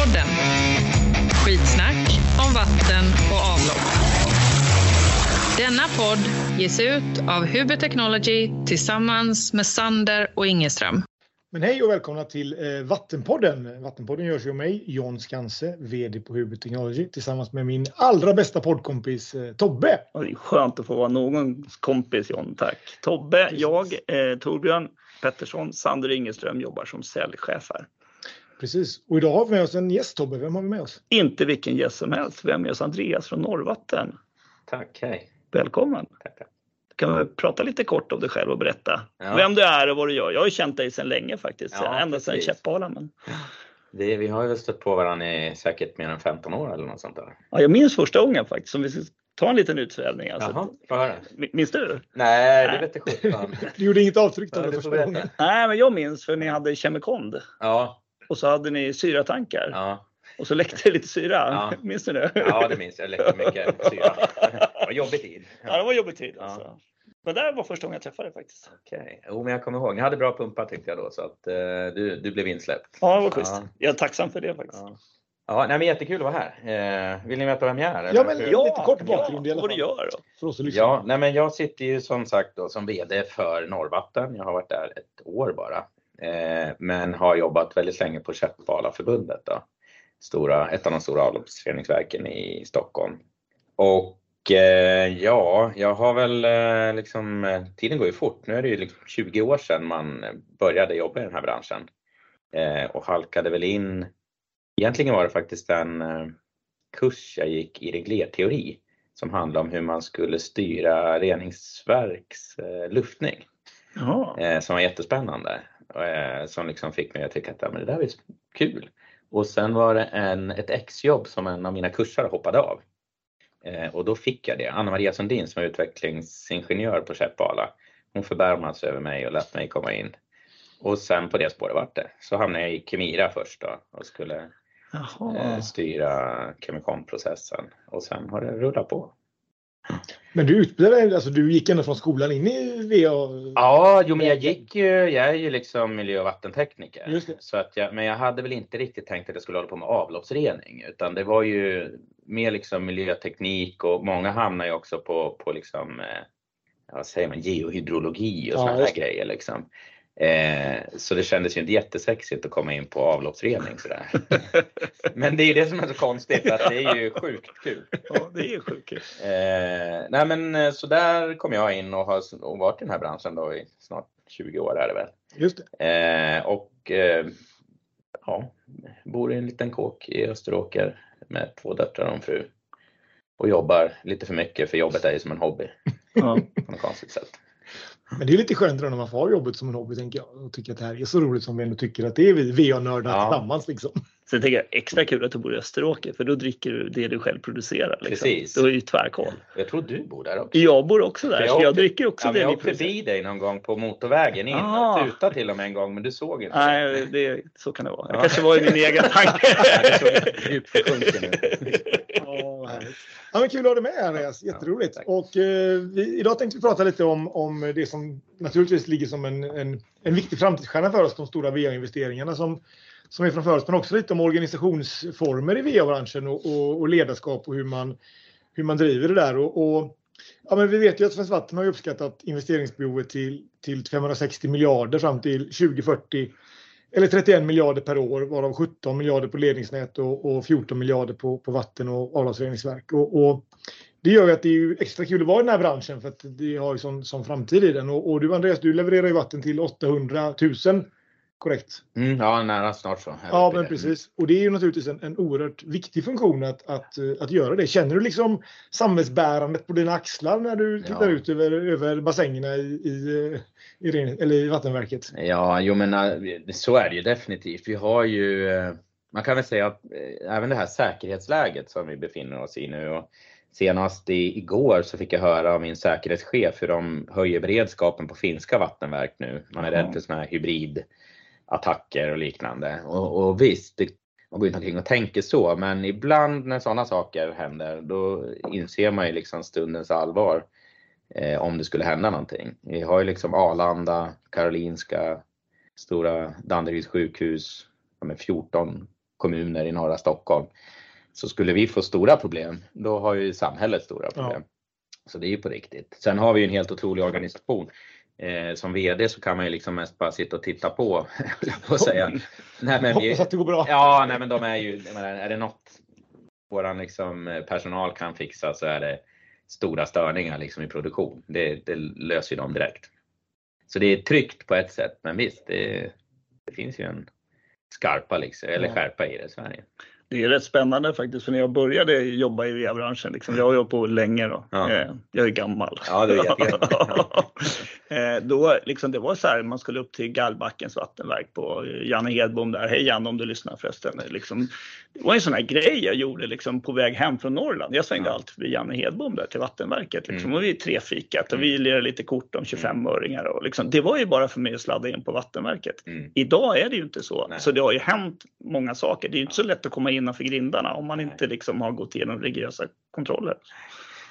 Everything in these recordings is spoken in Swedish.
Vattenpodden. Skitsnack om vatten och avlopp. Denna podd ges ut av Huber Technology tillsammans med Sander och Ingeström. Men hej och välkomna till eh, Vattenpodden. Vattenpodden görs ju av mig, John Skanse, VD på Huber Technology, tillsammans med min allra bästa poddkompis eh, Tobbe. Det är skönt att få vara någons kompis John, tack. Tobbe, Precis. jag, eh, Torbjörn Pettersson, Sander Ingeström jobbar som säljchef här. Precis. Och idag har vi med oss en gäst Tobbe. Vem har vi med oss? Inte vilken gäst som helst, vi har med oss Andreas från Norrvatten. Tack, hej. Välkommen! Tack, tack. Kan vi prata lite kort om dig själv och berätta Ja. vem du är och vad du gör? Jag har ju känt dig sedan länge faktiskt, Ja, ända sedan precis. Käppala. Men... Det, vi har ju stött på varandra i säkert mer än 15 år eller något sånt där. Ja, jag minns första gången faktiskt, om vi ska ta en liten utsvävning. Alltså. Jaha, få höra. Minns du? Nej, det vete sjutton. Du gjorde inget avtryck då får. Nej, men jag minns för ni hade Kemikond Ja, och så hade ni syratankar ja, och så läckte det lite syra. Ja. Minns du det? ja, det minns jag. Jag läckte mycket syra. Det var jobbig tid. Ja, det var jobbig tid Ja. alltså. Men det var första gången jag träffade dig faktiskt. Okej, jo, men jag kommer ihåg. Jag hade bra pumpar tyckte jag då så att eh, du, du blev insläppt. Ja, det var schysst. Ja. Jag är tacksam för det faktiskt. Ja, ja nej, men jättekul att vara här. Eh, vill ni veta vem jag är? Ja, eller? men ja. lite kort bakgrund i alla vad du fall. gör då. För oss. Ja, nej men jag sitter ju som sagt då som VD för Norrvatten. Jag har varit där ett år bara. Eh, men har jobbat väldigt länge på Käppalaförbundet då. Stora, ett av de stora avloppsreningsverken i Stockholm. Och eh, ja, jag har väl eh, liksom, tiden går ju fort. Nu är det ju liksom 20 år sedan man började jobba i den här branschen. Och halkade väl in, egentligen var det faktiskt en kurs jag gick i reglerteori som handlade om hur man skulle styra reningsverks luftning Jaha. som var jättespännande. Eh, som liksom fick mig att tycka att ja, men det där är kul. Och sen var det en, ett exjobb som en av mina kursare hoppade av. Eh, och då fick jag det. Anna Maria Sundin som är utvecklingsingenjör på Käppala. Hon förbarmade sig över mig och lät mig komma in. Och sen på det spåret vart det. Så hamnade jag i Kemira först då och skulle eh, styra kemikonprocessen. Och sen har det rullat på. Men du utbildade dig, alltså du gick ändå från skolan in i VA? Ja, jo men jag gick ju, jag är ju liksom miljö och vattentekniker. Så att jag, men jag hade väl inte riktigt tänkt att jag skulle hålla på med avloppsrening utan det var ju mer liksom miljöteknik och många hamnar ju också på, på liksom, eh, ja, vad säger man, geohydrologi och Ja, sådana här grejer liksom. Eh, så det kändes ju inte jättesexigt att komma in på avloppsrening sådär. men det är ju det som är så konstigt att det är ju sjukt kul. Ja, det är ju sjukt. Eh, nej men eh, så där kom jag in och har och varit i den här branschen då i snart 20 år är det väl. Just det. Eh, och eh, ja, bor i en liten kåk i Österåker med två döttrar och en fru. Och jobbar lite för mycket för jobbet är ju som en hobby Ja. på något konstigt sätt. Men det är lite skönt då när man får jobbet som en hobby tänker jag. Och tycker att det här är så roligt som vi ändå tycker att det är vi VA-nördar Ja. tillsammans liksom. Sen tänker jag extra kul att du bor i Österåker för då dricker du det du själv producerar. Liksom. Precis. Du har ju tvärkoll. Jag tror du bor där också. Jag bor också där För jag jag åkte- dricker också Ja, det jag åkte förbi dig någon gång på motorvägen in. Ah. Tutade till och med en gång men du såg inte. Nej, det, så kan det vara. Jag Ja. kanske var i min egen tanke. Ja, det såg djupt sjunken ut. Ja, härligt. Ja, men kul att ha dig med Andreas. Jätteroligt. tack. och, eh, vi, idag tänkte vi prata lite om, om det som naturligtvis ligger som en, en, en viktig framtidsstjärna för oss, de stora VA-investeringarna som, som är framför oss, men också lite om organisationsformer i VA-branschen och, och, och ledarskap och hur man, hur man driver det där. Och, och, ja, men vi vet ju att Svenskt Vatten har uppskattat investeringsbehovet till, till 560 miljarder fram till 2040. Eller 31 miljarder per år, varav 17 miljarder på ledningsnät och, och 14 miljarder på, på vatten och avloppsreningsverk. Och, och det gör ju att det är ju extra kul att vara i den här branschen för att det har ju sån, sån framtid i den. Och, och du Andreas, du levererar ju vatten till 800 000, korrekt? Mm, ja, nära snart så. Ja, men precis. Och det är ju naturligtvis en, en oerhört viktig funktion att, att, att göra det. Känner du liksom samhällsbärandet på dina axlar när du tittar Ja. ut över, över bassängerna i, i, i, ren- eller i vattenverket? Ja, jo men äh, så är det ju definitivt. Vi har ju, eh, man kan väl säga att eh, även det här säkerhetsläget som vi befinner oss i nu och senast i, igår så fick jag höra av min säkerhetschef hur de höjer beredskapen på finska vattenverk nu. Man är rädd för sådana här hybridattacker och liknande. Och, och visst, det, man går inte omkring och tänker så, men ibland när sådana saker händer då inser man ju liksom stundens allvar om det skulle hända någonting. Vi har ju liksom Arlanda, Karolinska, stora Danderyds sjukhus, ja, med 14 kommuner i norra Stockholm. Så skulle vi få stora problem, då har ju samhället stora problem. Så det är ju på riktigt. Sen har vi ju en helt otrolig organisation. Eh, som VD så kan man ju liksom mest bara sitta och titta på, på att säga. Nej, men vi, Hoppas att det går bra. Ja, nej men de är ju, är det något våran liksom personal kan fixa så är det stora störningar liksom i produktion. Det, det löser ju de direkt. Så det är tryggt på ett sätt, men visst, det, det finns ju en skarpa liksom, eller skärpa i det i Sverige det är rätt spännande faktiskt för när jag började jobba i VA-branschen, liksom, jag har jobbat på länge då, ja. eh, jag är gammal. Ja, du är eh, då, liksom, det var så här, man skulle upp till Gallbackens vattenverk på Janne Hedbom där, hej Janne om du lyssnar förresten. Liksom, det var en sån här grej jag gjorde liksom, på väg hem från Norrland. Jag svängde ja. alltid vid Janne Hedbom där till vattenverket liksom, mm. och vi trefikat och vi mm. lirade lite kort om 25-öringar. Och, liksom, det var ju bara för mig att sladda in på vattenverket. Mm. Idag är det ju inte så, Nej. så det har ju hänt många saker. Det är ju inte så lätt att komma in innanför grindarna om man inte liksom har gått igenom rigorösa kontroller.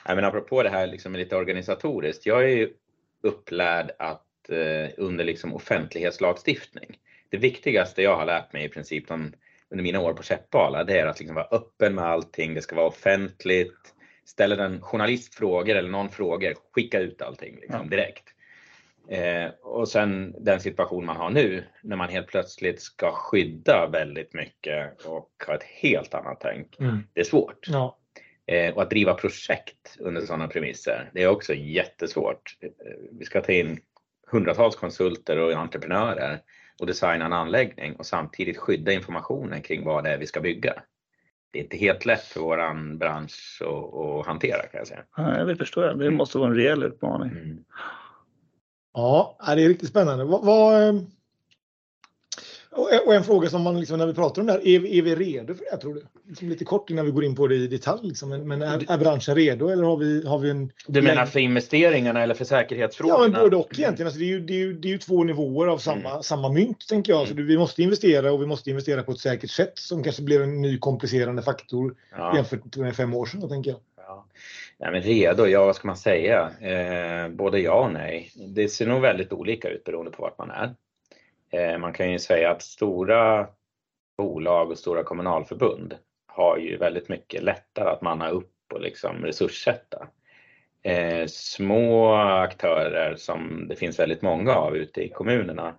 Nej, men apropå det här liksom lite organisatoriskt. Jag är ju upplärd att eh, under liksom offentlighetslagstiftning. Det viktigaste jag har lärt mig i princip om, under mina år på Käppala, det är att liksom vara öppen med allting. Det ska vara offentligt. Ställer en journalist frågor eller någon frågor, skicka ut allting liksom, ja. direkt. Eh, och sen den situation man har nu när man helt plötsligt ska skydda väldigt mycket och ha ett helt annat tänk. Mm. Det är svårt. Ja. Eh, och att driva projekt under sådana premisser, det är också jättesvårt. Eh, vi ska ta in hundratals konsulter och entreprenörer och designa en anläggning och samtidigt skydda informationen kring vad det är vi ska bygga. Det är inte helt lätt för våran bransch att, att hantera kan jag säga. Ja, det förstår jag. Det måste vara en rejäl utmaning. Mm. Ja, det är riktigt spännande. Vad, vad, eh, och en fråga som man, liksom, när vi pratar om det här, är, är vi redo för det här tror du? Liksom lite kort innan vi går in på det i detalj. Liksom. Men, men är, är, branschen redo eller har vi, har vi en... Du menar för investeringarna eller för säkerhetsfrågorna? Ja, men både och egentligen. Alltså, det, är ju, det, är ju, det är ju två nivåer av samma, mm. samma mynt, tänker jag. Så mm. vi måste investera och vi måste investera på ett säkert sätt som kanske blir en ny komplicerande faktor ja. jämfört med fem år sedan, tänker jag. Ja. Nej, men redo, ja vad ska man säga? Eh, både ja och nej. Det ser nog väldigt olika ut beroende på vart man är. Eh, man kan ju säga att stora bolag och stora kommunalförbund har ju väldigt mycket lättare att manna upp och liksom resurssätta. Eh, små aktörer som det finns väldigt många av ute i kommunerna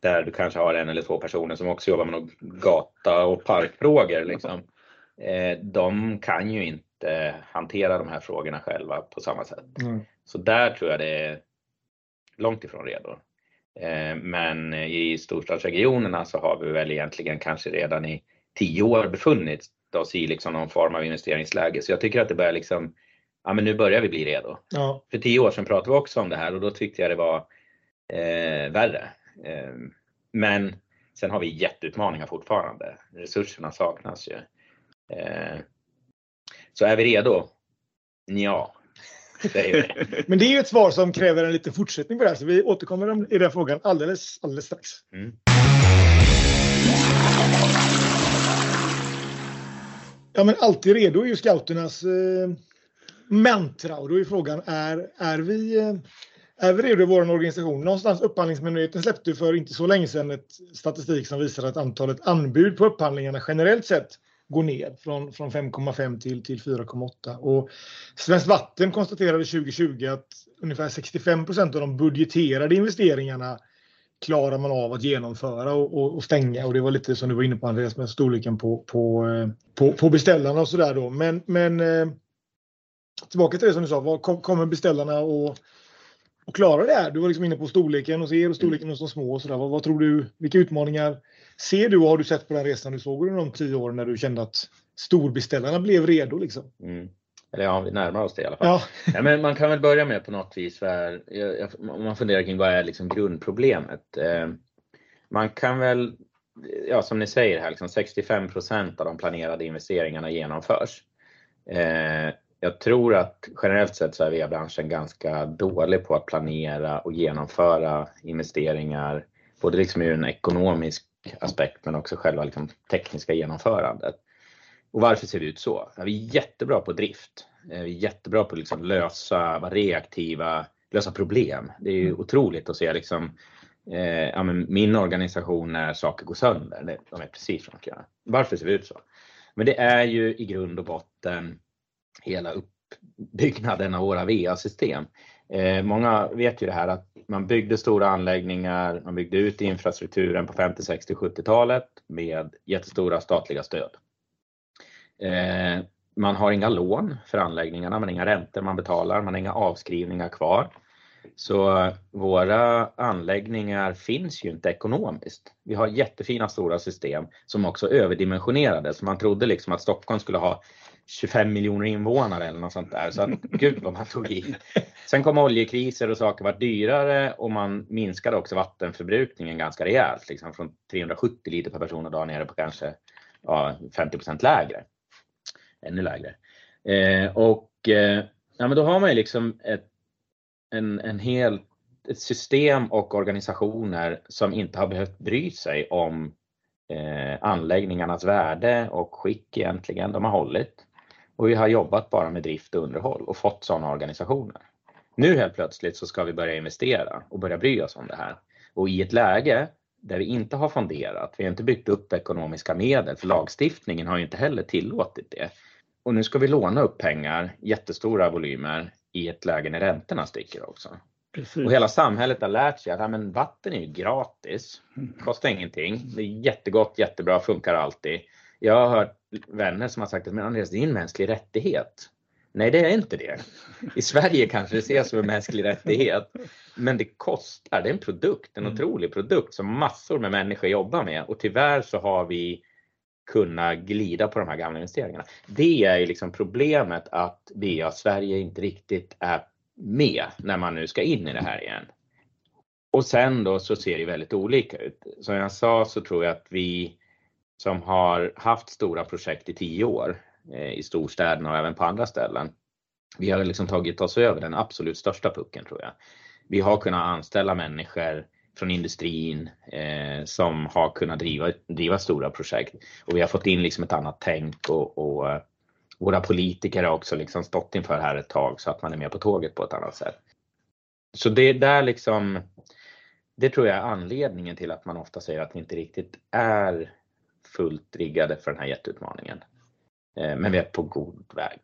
där du kanske har en eller två personer som också jobbar med gata och parkfrågor. Liksom. Eh, de kan ju inte inte hantera de här frågorna själva på samma sätt. Mm. Så där tror jag det är långt ifrån redo. Eh, men i storstadsregionerna så har vi väl egentligen kanske redan i tio år befunnit oss i liksom någon form av investeringsläge. Så jag tycker att det börjar liksom, ja men nu börjar vi bli redo. Ja. För tio år sedan pratade vi också om det här och då tyckte jag det var eh, värre. Eh, men sen har vi jätteutmaningar fortfarande. Resurserna saknas ju. Eh, så är vi redo? Ja. Men det är ju ett svar som kräver en liten fortsättning på det här, så vi återkommer i den frågan alldeles, alldeles strax. Mm. Ja, men alltid redo är ju scouternas eh, mantra och då är frågan, är, är, vi, eh, är vi redo i vår organisation? Någonstans Upphandlingsmyndigheten släppte för inte så länge sedan ett statistik som visar att antalet anbud på upphandlingarna generellt sett gå ner från, från 5,5 till, till 4,8. Och Svenskt Vatten konstaterade 2020 att ungefär 65 procent av de budgeterade investeringarna klarar man av att genomföra och, och, och, stänga. Och det var lite som du var inne på Andreas med storleken på, på, eh, på, på beställarna och sådär då. Men, men eh, tillbaka till det som du sa, vad kommer beställarna att och klara det här? Du var liksom inne på storleken hos er och storleken hos de små och sådär. Vad, vad tror du, vilka utmaningar ser du och har du sett på den resan du såg under de tio åren när du kände att storbeställarna blev redo? Liksom? Mm. Eller ja, vi närmar oss det i alla fall. Ja. ja. men man kan väl börja med på något vis, om man funderar kring vad är liksom grundproblemet. Eh, man kan väl, ja som ni säger här, liksom 65% av de planerade investeringarna genomförs. Eh, jag tror att generellt sett så är VA-branschen ganska dålig på att planera och genomföra investeringar, både liksom ur en ekonomisk aspekt men också själva liksom tekniska genomförandet. Och varför ser vi ut så? Ja, vi är jättebra på drift. Eh, vi är jättebra på att liksom lösa, vara reaktiva, lösa problem. Det är ju mm. otroligt att se liksom eh, ja, min organisation när saker går sönder. De är precis som de göra. Varför ser vi ut så? Men det är ju i grund och botten hela uppbyggnaden av våra VA-system. Eh, många vet ju det här att man byggde stora anläggningar, man byggde ut infrastrukturen på 50, 60, 70-talet med jättestora statliga stöd. Eh, man har inga lån för anläggningarna, man har inga räntor man betalar, man har inga avskrivningar kvar. Så våra anläggningar finns ju inte ekonomiskt. Vi har jättefina stora system som också överdimensionerade. Så man trodde liksom att Stockholm skulle ha 25 miljoner invånare eller något sånt där. Så att, gud vad man tog i. Sen kom oljekriser och saker var dyrare och man minskade också vattenförbrukningen ganska rejält. Liksom från 370 liter per person och dag nere på kanske ja, 50 lägre. Ännu lägre. Eh, och eh, ja, men då har man ju liksom ett en, en hel, ett system och organisationer som inte har behövt bry sig om eh, anläggningarnas värde och skick egentligen. De har hållit. Och vi har jobbat bara med drift och underhåll och fått sådana organisationer. Nu helt plötsligt så ska vi börja investera och börja bry oss om det här. Och i ett läge där vi inte har fonderat, vi har inte byggt upp ekonomiska medel, för lagstiftningen har ju inte heller tillåtit det. Och nu ska vi låna upp pengar, jättestora volymer, i ett läge när räntorna sticker också. Precis. Och hela samhället har lärt sig att ja, men vatten är ju gratis, mm. kostar ingenting, det är jättegott, jättebra, funkar alltid. Jag har hört vänner som har sagt att men Andreas, det är en mänsklig rättighet. Nej, det är inte det. I Sverige kanske det ses som en mänsklig rättighet, men det kostar. Det är en produkt, en mm. otrolig produkt som massor med människor jobbar med och tyvärr så har vi kunna glida på de här gamla investeringarna. Det är ju liksom problemet att VA Sverige inte riktigt är med när man nu ska in i det här igen. Och sen då så ser det väldigt olika ut. Som jag sa så tror jag att vi som har haft stora projekt i tio år eh, i storstäderna och även på andra ställen. Vi har liksom tagit oss över den absolut största pucken tror jag. Vi har kunnat anställa människor från industrin eh, som har kunnat driva, driva stora projekt. Och vi har fått in liksom ett annat tänk och, och eh, våra politiker har också liksom stått inför här ett tag så att man är med på tåget på ett annat sätt. Så det där liksom, det tror jag är anledningen till att man ofta säger att vi inte riktigt är fullt riggade för den här jätteutmaningen. Eh, men vi är på god väg.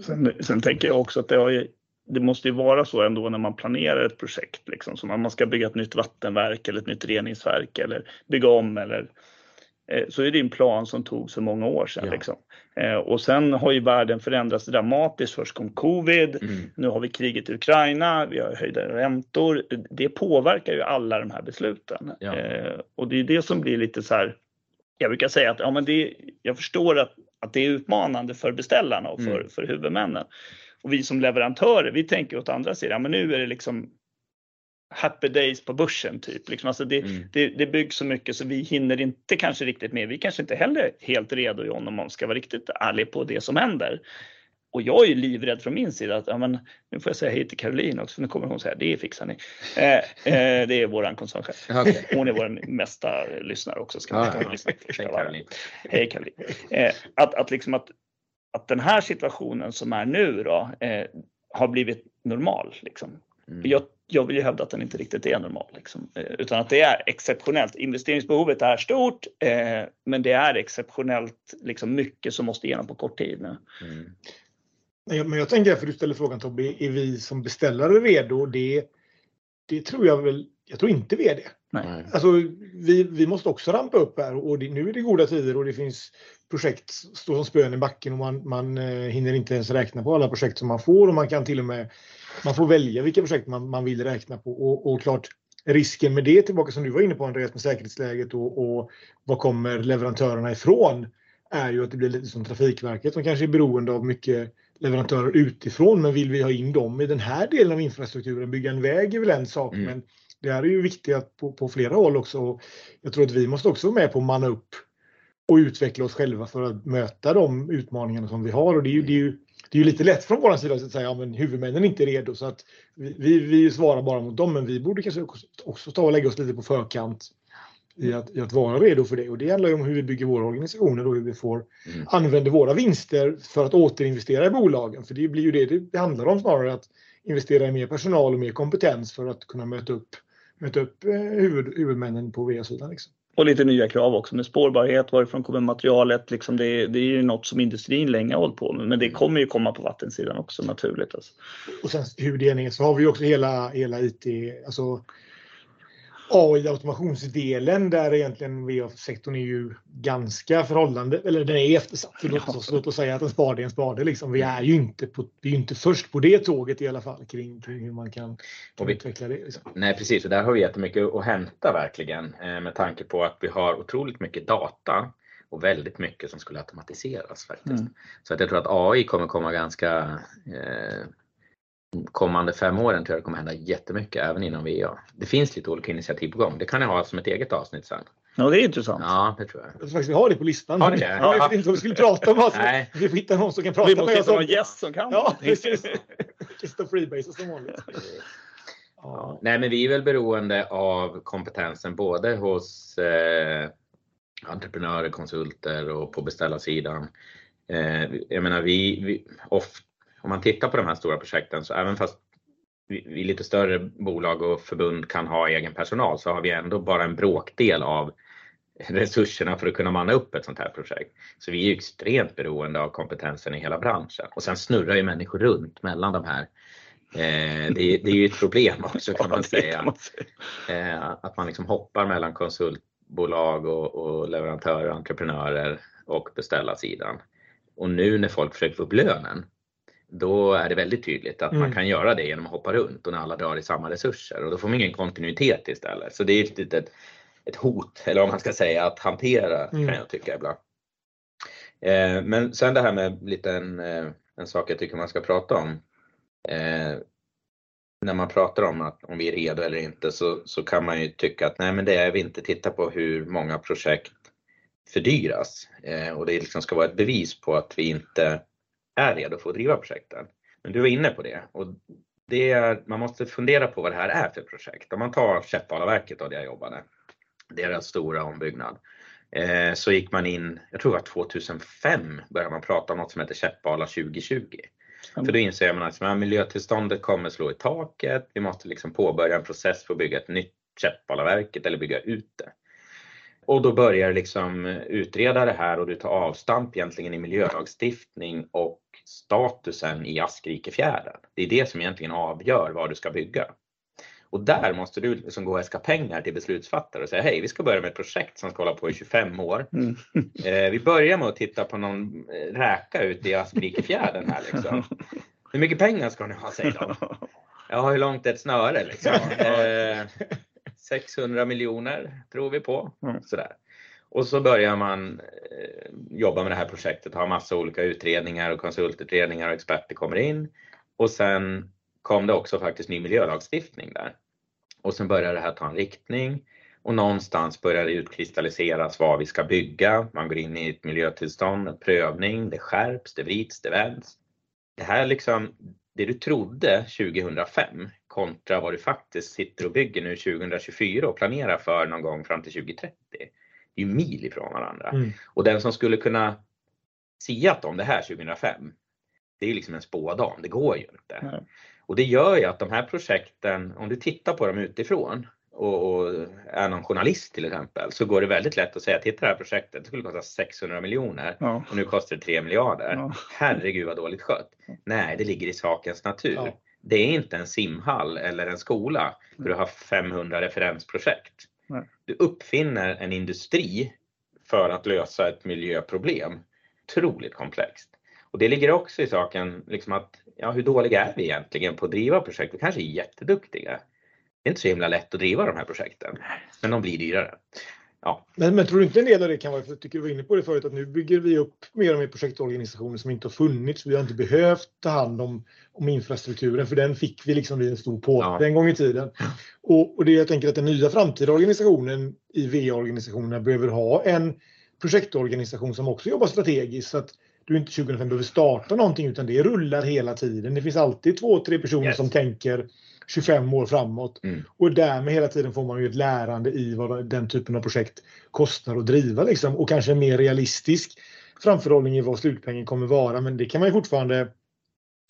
Sen, sen tänker jag också att det har det måste ju vara så ändå när man planerar ett projekt, liksom, som om man ska bygga ett nytt vattenverk eller ett nytt reningsverk eller bygga om eller eh, så är det en plan som tog så många år sedan. Ja. Liksom. Eh, och sen har ju världen förändrats dramatiskt. Först kom covid, mm. nu har vi kriget i Ukraina, vi har höjda räntor. Det påverkar ju alla de här besluten. Ja. Och det är det som blir lite så här, jag brukar säga att ja, men det, jag förstår att, att det är utmanande för beställarna och för, mm. för huvudmännen. Och vi som leverantörer, vi tänker åt andra sidan, men nu är det liksom happy days på börsen typ. Liksom, alltså det, mm. det, det, byggs så mycket så vi hinner inte kanske riktigt med. Vi kanske inte heller helt redo John om man ska vara riktigt ärlig på det som händer. Och jag är ju livrädd från min sida att ja, men, nu får jag säga hej till Caroline också för nu kommer hon säga det fixar ni. Eh, eh, det är våran koncernchef. Okay. Hon är vår mesta lyssnare också. Ska man ah, ja. lyssna hej Caroline. Hej Caroline. Eh, att, att, liksom att att den här situationen som är nu då eh, har blivit normal. Liksom. Mm. Jag, jag vill ju hävda att den inte riktigt är normal, liksom. eh, utan att det är exceptionellt. Investeringsbehovet är stort, eh, men det är exceptionellt liksom, mycket som måste igenom på kort tid nu. Mm. Men jag tänker, för du ställer frågan Tobbe, är vi som beställare redo? Det, det tror jag väl, jag tror inte vi är det. Nej. Alltså, vi, vi måste också rampa upp här och det, nu är det goda tider och det finns projekt står som spön i backen och man, man eh, hinner inte ens räkna på alla projekt som man får och man kan till och med man får välja vilka projekt man, man vill räkna på och, och klart risken med det tillbaka som du var inne på Andreas med säkerhetsläget och, och vad kommer leverantörerna ifrån är ju att det blir lite som Trafikverket som kanske är beroende av mycket leverantörer utifrån men vill vi ha in dem i den här delen av infrastrukturen, bygga en väg är väl en sak mm. men det här är ju viktigt på, på flera håll också. Jag tror att vi måste också vara med på att manna upp och utveckla oss själva för att möta de utmaningarna som vi har. Och det är ju, det är ju, det är ju lite lätt från vår sida att säga att ja, huvudmännen är inte redo så att vi, vi, vi svarar bara mot dem. Men vi borde kanske också ta och lägga oss lite på förkant i att, i att vara redo för det. Och det handlar ju om hur vi bygger våra organisationer och hur vi får mm. använder våra vinster för att återinvestera i bolagen. För det blir ju det det handlar om snarare att investera i mer personal och mer kompetens för att kunna möta upp möta upp huvud, huvudmännen på VA-sidan. Liksom. Och lite nya krav också med spårbarhet, varifrån kommer materialet? Liksom det, det är ju något som industrin länge har hållit på med, men det kommer ju komma på vattensidan också naturligt. Alltså. Och sen huvuddelningen så har vi också hela, hela IT, alltså AI-automationsdelen där egentligen VA-sektorn är ju ganska förhållande, eller den är eftersatt. För låt, oss, låt oss säga att en spade är en spade. Liksom. Vi är ju inte, på, vi är inte först på det tåget i alla fall kring, kring hur man kan, kan vi, utveckla det. Liksom. Nej precis, och där har vi jättemycket att hämta verkligen eh, med tanke på att vi har otroligt mycket data och väldigt mycket som skulle automatiseras faktiskt. Mm. Så att jag tror att AI kommer komma ganska eh, kommande fem åren tror jag det kommer hända jättemycket även inom VA. Det finns lite olika initiativ på gång. Det kan jag ha som ett eget avsnitt sen. Ja, det är intressant. Ja, det tror jag. Jag tror faktiskt vi har det på listan. Har det? Ja, jag vet inte vad vi skulle prata om. Alltså. Nej. Vi får hitta någon som kan prata med oss. Vi måste hitta någon gäst som kan. Ja, precis. Just freebase som vanligt. Ja. Nej, men vi är väl beroende av kompetensen både hos eh, entreprenörer, konsulter och på beställarsidan. Eh, jag menar, vi, vi ofta om man tittar på de här stora projekten så även fast vi, lite större bolag och förbund kan ha egen personal så har vi ändå bara en bråkdel av resurserna för att kunna manna upp ett sånt här projekt. Så vi är extremt beroende av kompetensen i hela branschen. Och sen snurrar ju människor runt mellan de här. Eh, det, är, det, är ju ett problem också kan man säga. Eh, att man liksom hoppar mellan konsultbolag och, och leverantörer, entreprenörer och beställarsidan. Och nu när folk försöker få upp lönen då är det väldigt tydligt att mm. man kan göra det genom att hoppa runt och när alla drar i samma resurser och då får man ingen kontinuitet istället. Så det är ett litet ett hot, eller vad man ska säga, att hantera mm. kan jag tycka ibland. Eh, men sen det här med lite en, eh, en sak jag tycker man ska prata om. Eh, när man pratar om att om vi är redo eller inte så, så kan man ju tycka att nej men det är vi inte. Titta på hur många projekt fördyras eh, och det liksom ska vara ett bevis på att vi inte är redo för att driva projekten. Men du var inne på det och det är, man måste fundera på vad det här är för projekt. Om man tar Käppalaverket där jag jobbade, deras stora ombyggnad, eh, så gick man in, jag tror det var 2005, började man prata om något som heter Käppala 2020. Mm. För då inser man att miljötillståndet kommer slå i taket, vi måste liksom påbörja en process för att bygga ett nytt Käppalaverket eller bygga ut det. Och då börjar liksom eh, utreda det här och du tar avstamp egentligen i miljölagstiftning och statusen i Askrikefjärden. Det är det som egentligen avgör vad du ska bygga. Och där måste du liksom gå och äska pengar till beslutsfattare och säga hej, vi ska börja med ett projekt som ska hålla på i 25 år. Mm. Eh, vi börjar med att titta på någon eh, räka ute i Askrikefjärden här liksom. Hur mycket pengar ska ni ha, säger de. Ja, hur långt är ett snöre liksom? Eh, 600 miljoner tror vi på. Mm. Sådär. Och så börjar man eh, jobba med det här projektet, ha massa olika utredningar och konsultutredningar och experter kommer in. Och sen kom det också faktiskt ny miljölagstiftning där. Och sen börjar det här ta en riktning och någonstans börjar det utkristalliseras vad vi ska bygga. Man går in i ett miljötillstånd, en prövning, det skärps, det vrids, det vänds. Det här liksom, det du trodde 2005 kontra vad du faktiskt sitter och bygger nu 2024 och planerar för någon gång fram till 2030. Det är ju mil ifrån varandra. Mm. Och den som skulle kunna siat om det här 2005, det är liksom en spådam, det går ju inte. Mm. Och det gör ju att de här projekten, om du tittar på dem utifrån och, och, är någon journalist till exempel så går det väldigt lätt att säga titta det här projektet, det skulle kosta 600 miljoner ja. och nu kostar det 3 miljarder. Ja. Herregud vad dåligt skött. Nej, det ligger i sakens natur. Ja. Det är inte en simhall eller en skola där du har 500 referensprojekt. Nej. Du uppfinner en industri för att lösa ett miljöproblem. Otroligt komplext. Och det ligger också i saken liksom att ja, hur dåliga är vi egentligen på att driva projekt? Vi kanske är jätteduktiga. Det är inte så himla lätt att driva de här projekten, men de blir dyrare. Ja. Men, men tror du inte en del av det kan vara, för jag tycker du var inne på det förut, att nu bygger vi upp mer och mer projektorganisationer som inte har funnits. Vi har inte behövt ta hand om, om infrastrukturen för den fick vi liksom vid en stor påse ja. en gång i tiden. Och, och det jag tänker att den nya framtida organisationen i VA-organisationerna behöver ha en projektorganisation som också jobbar strategiskt. Så att du inte 2005 behöver starta någonting utan det rullar hela tiden. Det finns alltid två, tre personer yes. som tänker 25 år framåt. Mm. Och därmed hela tiden får man ju ett lärande i vad den typen av projekt kostar att driva liksom. Och kanske en mer realistisk framförhållning i vad slutpengen kommer vara. Men det kan man ju fortfarande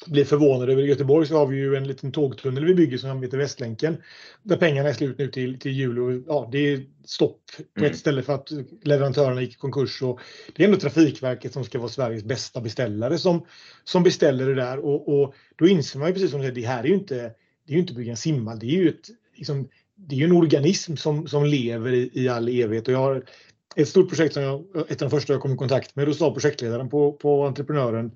blir förvånade över. I Göteborg så har vi ju en liten tågtunnel vi bygger som heter Västlänken. Där pengarna är slut nu till, till jul och ja, det är stopp på mm. ett ställe för att leverantörerna gick i konkurs. Och det är ändå Trafikverket som ska vara Sveriges bästa beställare som, som beställer det där. Och, och då inser man ju precis som du säger, det här är ju inte, det är ju inte bygga en simhall, det är ju ett, liksom, det är en organism som, som lever i, i all evighet. Och jag har ett stort projekt som jag, ett av de första jag kom i kontakt med, då sa projektledaren på, på entreprenören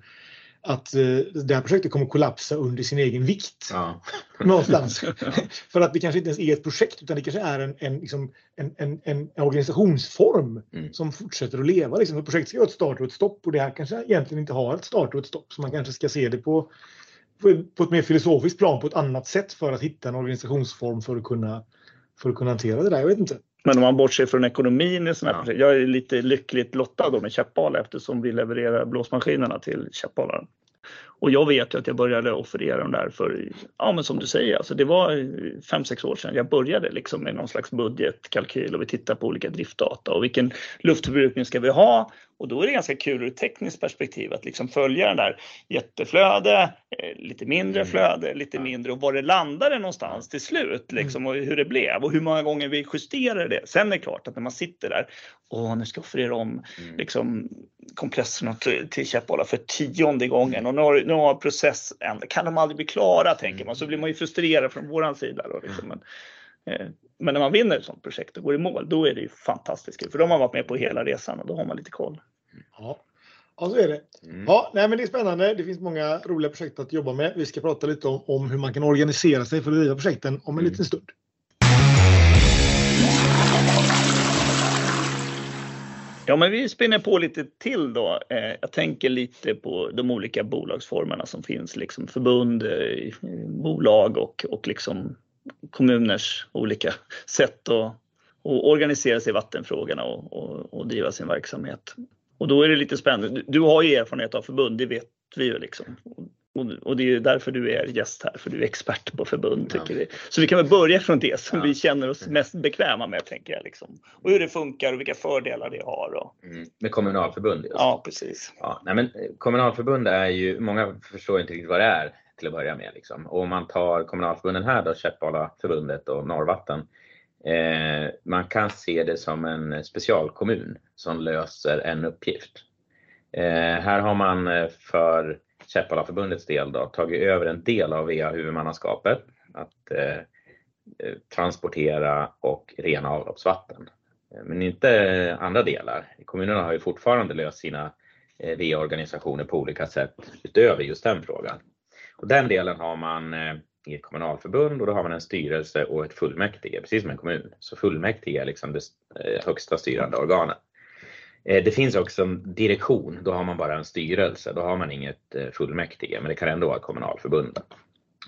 att eh, det här projektet kommer kollapsa under sin egen vikt. Ja. Någonstans. För att det kanske inte ens är ett projekt utan det kanske är en, en, liksom, en, en, en organisationsform mm. som fortsätter att leva. Liksom. Ett projekt ska ha ett start och ett stopp och det här kanske egentligen inte har ett start och ett stopp. Så man kanske ska se det på, på, på ett mer filosofiskt plan på ett annat sätt för att hitta en organisationsform för att kunna, för att kunna hantera det där. Jag vet inte. Men om man bortser från ekonomin i sådana här ja. projekt. Jag är lite lyckligt lottad då med Käppala eftersom vi levererar blåsmaskinerna till Käppala. Och jag vet ju att jag började offerera dem där för, ja men som du säger, alltså det var 5-6 år sedan jag började liksom med någon slags budgetkalkyl och vi tittade på olika driftdata och vilken luftförbrukning ska vi ha och då är det ganska kul ur ett tekniskt perspektiv att liksom följa den där jätteflöde, eh, lite mindre mm. flöde, lite mindre och var det landade någonstans till slut liksom, och hur det blev och hur många gånger vi justerade det. Sen är det klart att när man sitter där, och nu ska jag offerera om mm. liksom, kompressorna till, till Käppala för tionde gången och nu har, nu har processen, kan de aldrig bli klara tänker man, så blir man ju frustrerad från våran sida. Då, liksom. Men, men när man vinner ett sånt projekt och går i mål, då är det ju fantastiskt kul. För då har man varit med på hela resan och då har man lite koll. Ja, ja så är det. Mm. Ja, nej, men det är spännande. Det finns många roliga projekt att jobba med. Vi ska prata lite om, om hur man kan organisera sig för att driva projekten om en mm. liten stund. Ja, men vi spinner på lite till då. Eh, jag tänker lite på de olika bolagsformerna som finns, liksom förbund, eh, bolag och, och liksom kommuners olika sätt att, att organisera sig i vattenfrågorna och, och, och, driva sin verksamhet. Och då är det lite spännande. Du har ju erfarenhet av förbund, det vet vi ju liksom. Och, det är ju därför du är gäst här, för du är expert på förbund. Tycker ja. vi. Så vi kan väl börja från det som ja. vi känner oss mest bekväma med, tänker jag. Liksom. Och hur det funkar och vilka fördelar det har. Och... Mm. Med kommunalförbund? Just. Ja, precis. Ja, nej, men eh, kommunalförbund är ju, många förstår inte riktigt vad det är till att börja med. Liksom. Och om man tar kommunalförbunden här då, Käppala förbundet och Norrvatten. Eh, man kan se det som en specialkommun som löser en uppgift. Eh, här har man eh, för Käppalaförbundets del då, tagit över en del av e VA-huvudmannaskapet. Att eh, eh, transportera och rena avloppsvatten. Eh, men inte andra delar. Kommunerna har ju fortfarande löst sina VA-organisationer på olika sätt utöver just den frågan. Och den delen har man eh, i ett kommunalförbund och då har man en styrelse och ett fullmäktige, precis som en kommun. Så fullmäktige är liksom det eh, högsta styrande organet. Eh, det finns också en direktion, då har man bara en styrelse, då har man inget fullmäktige, men det kan ändå vara ett kommunalförbund.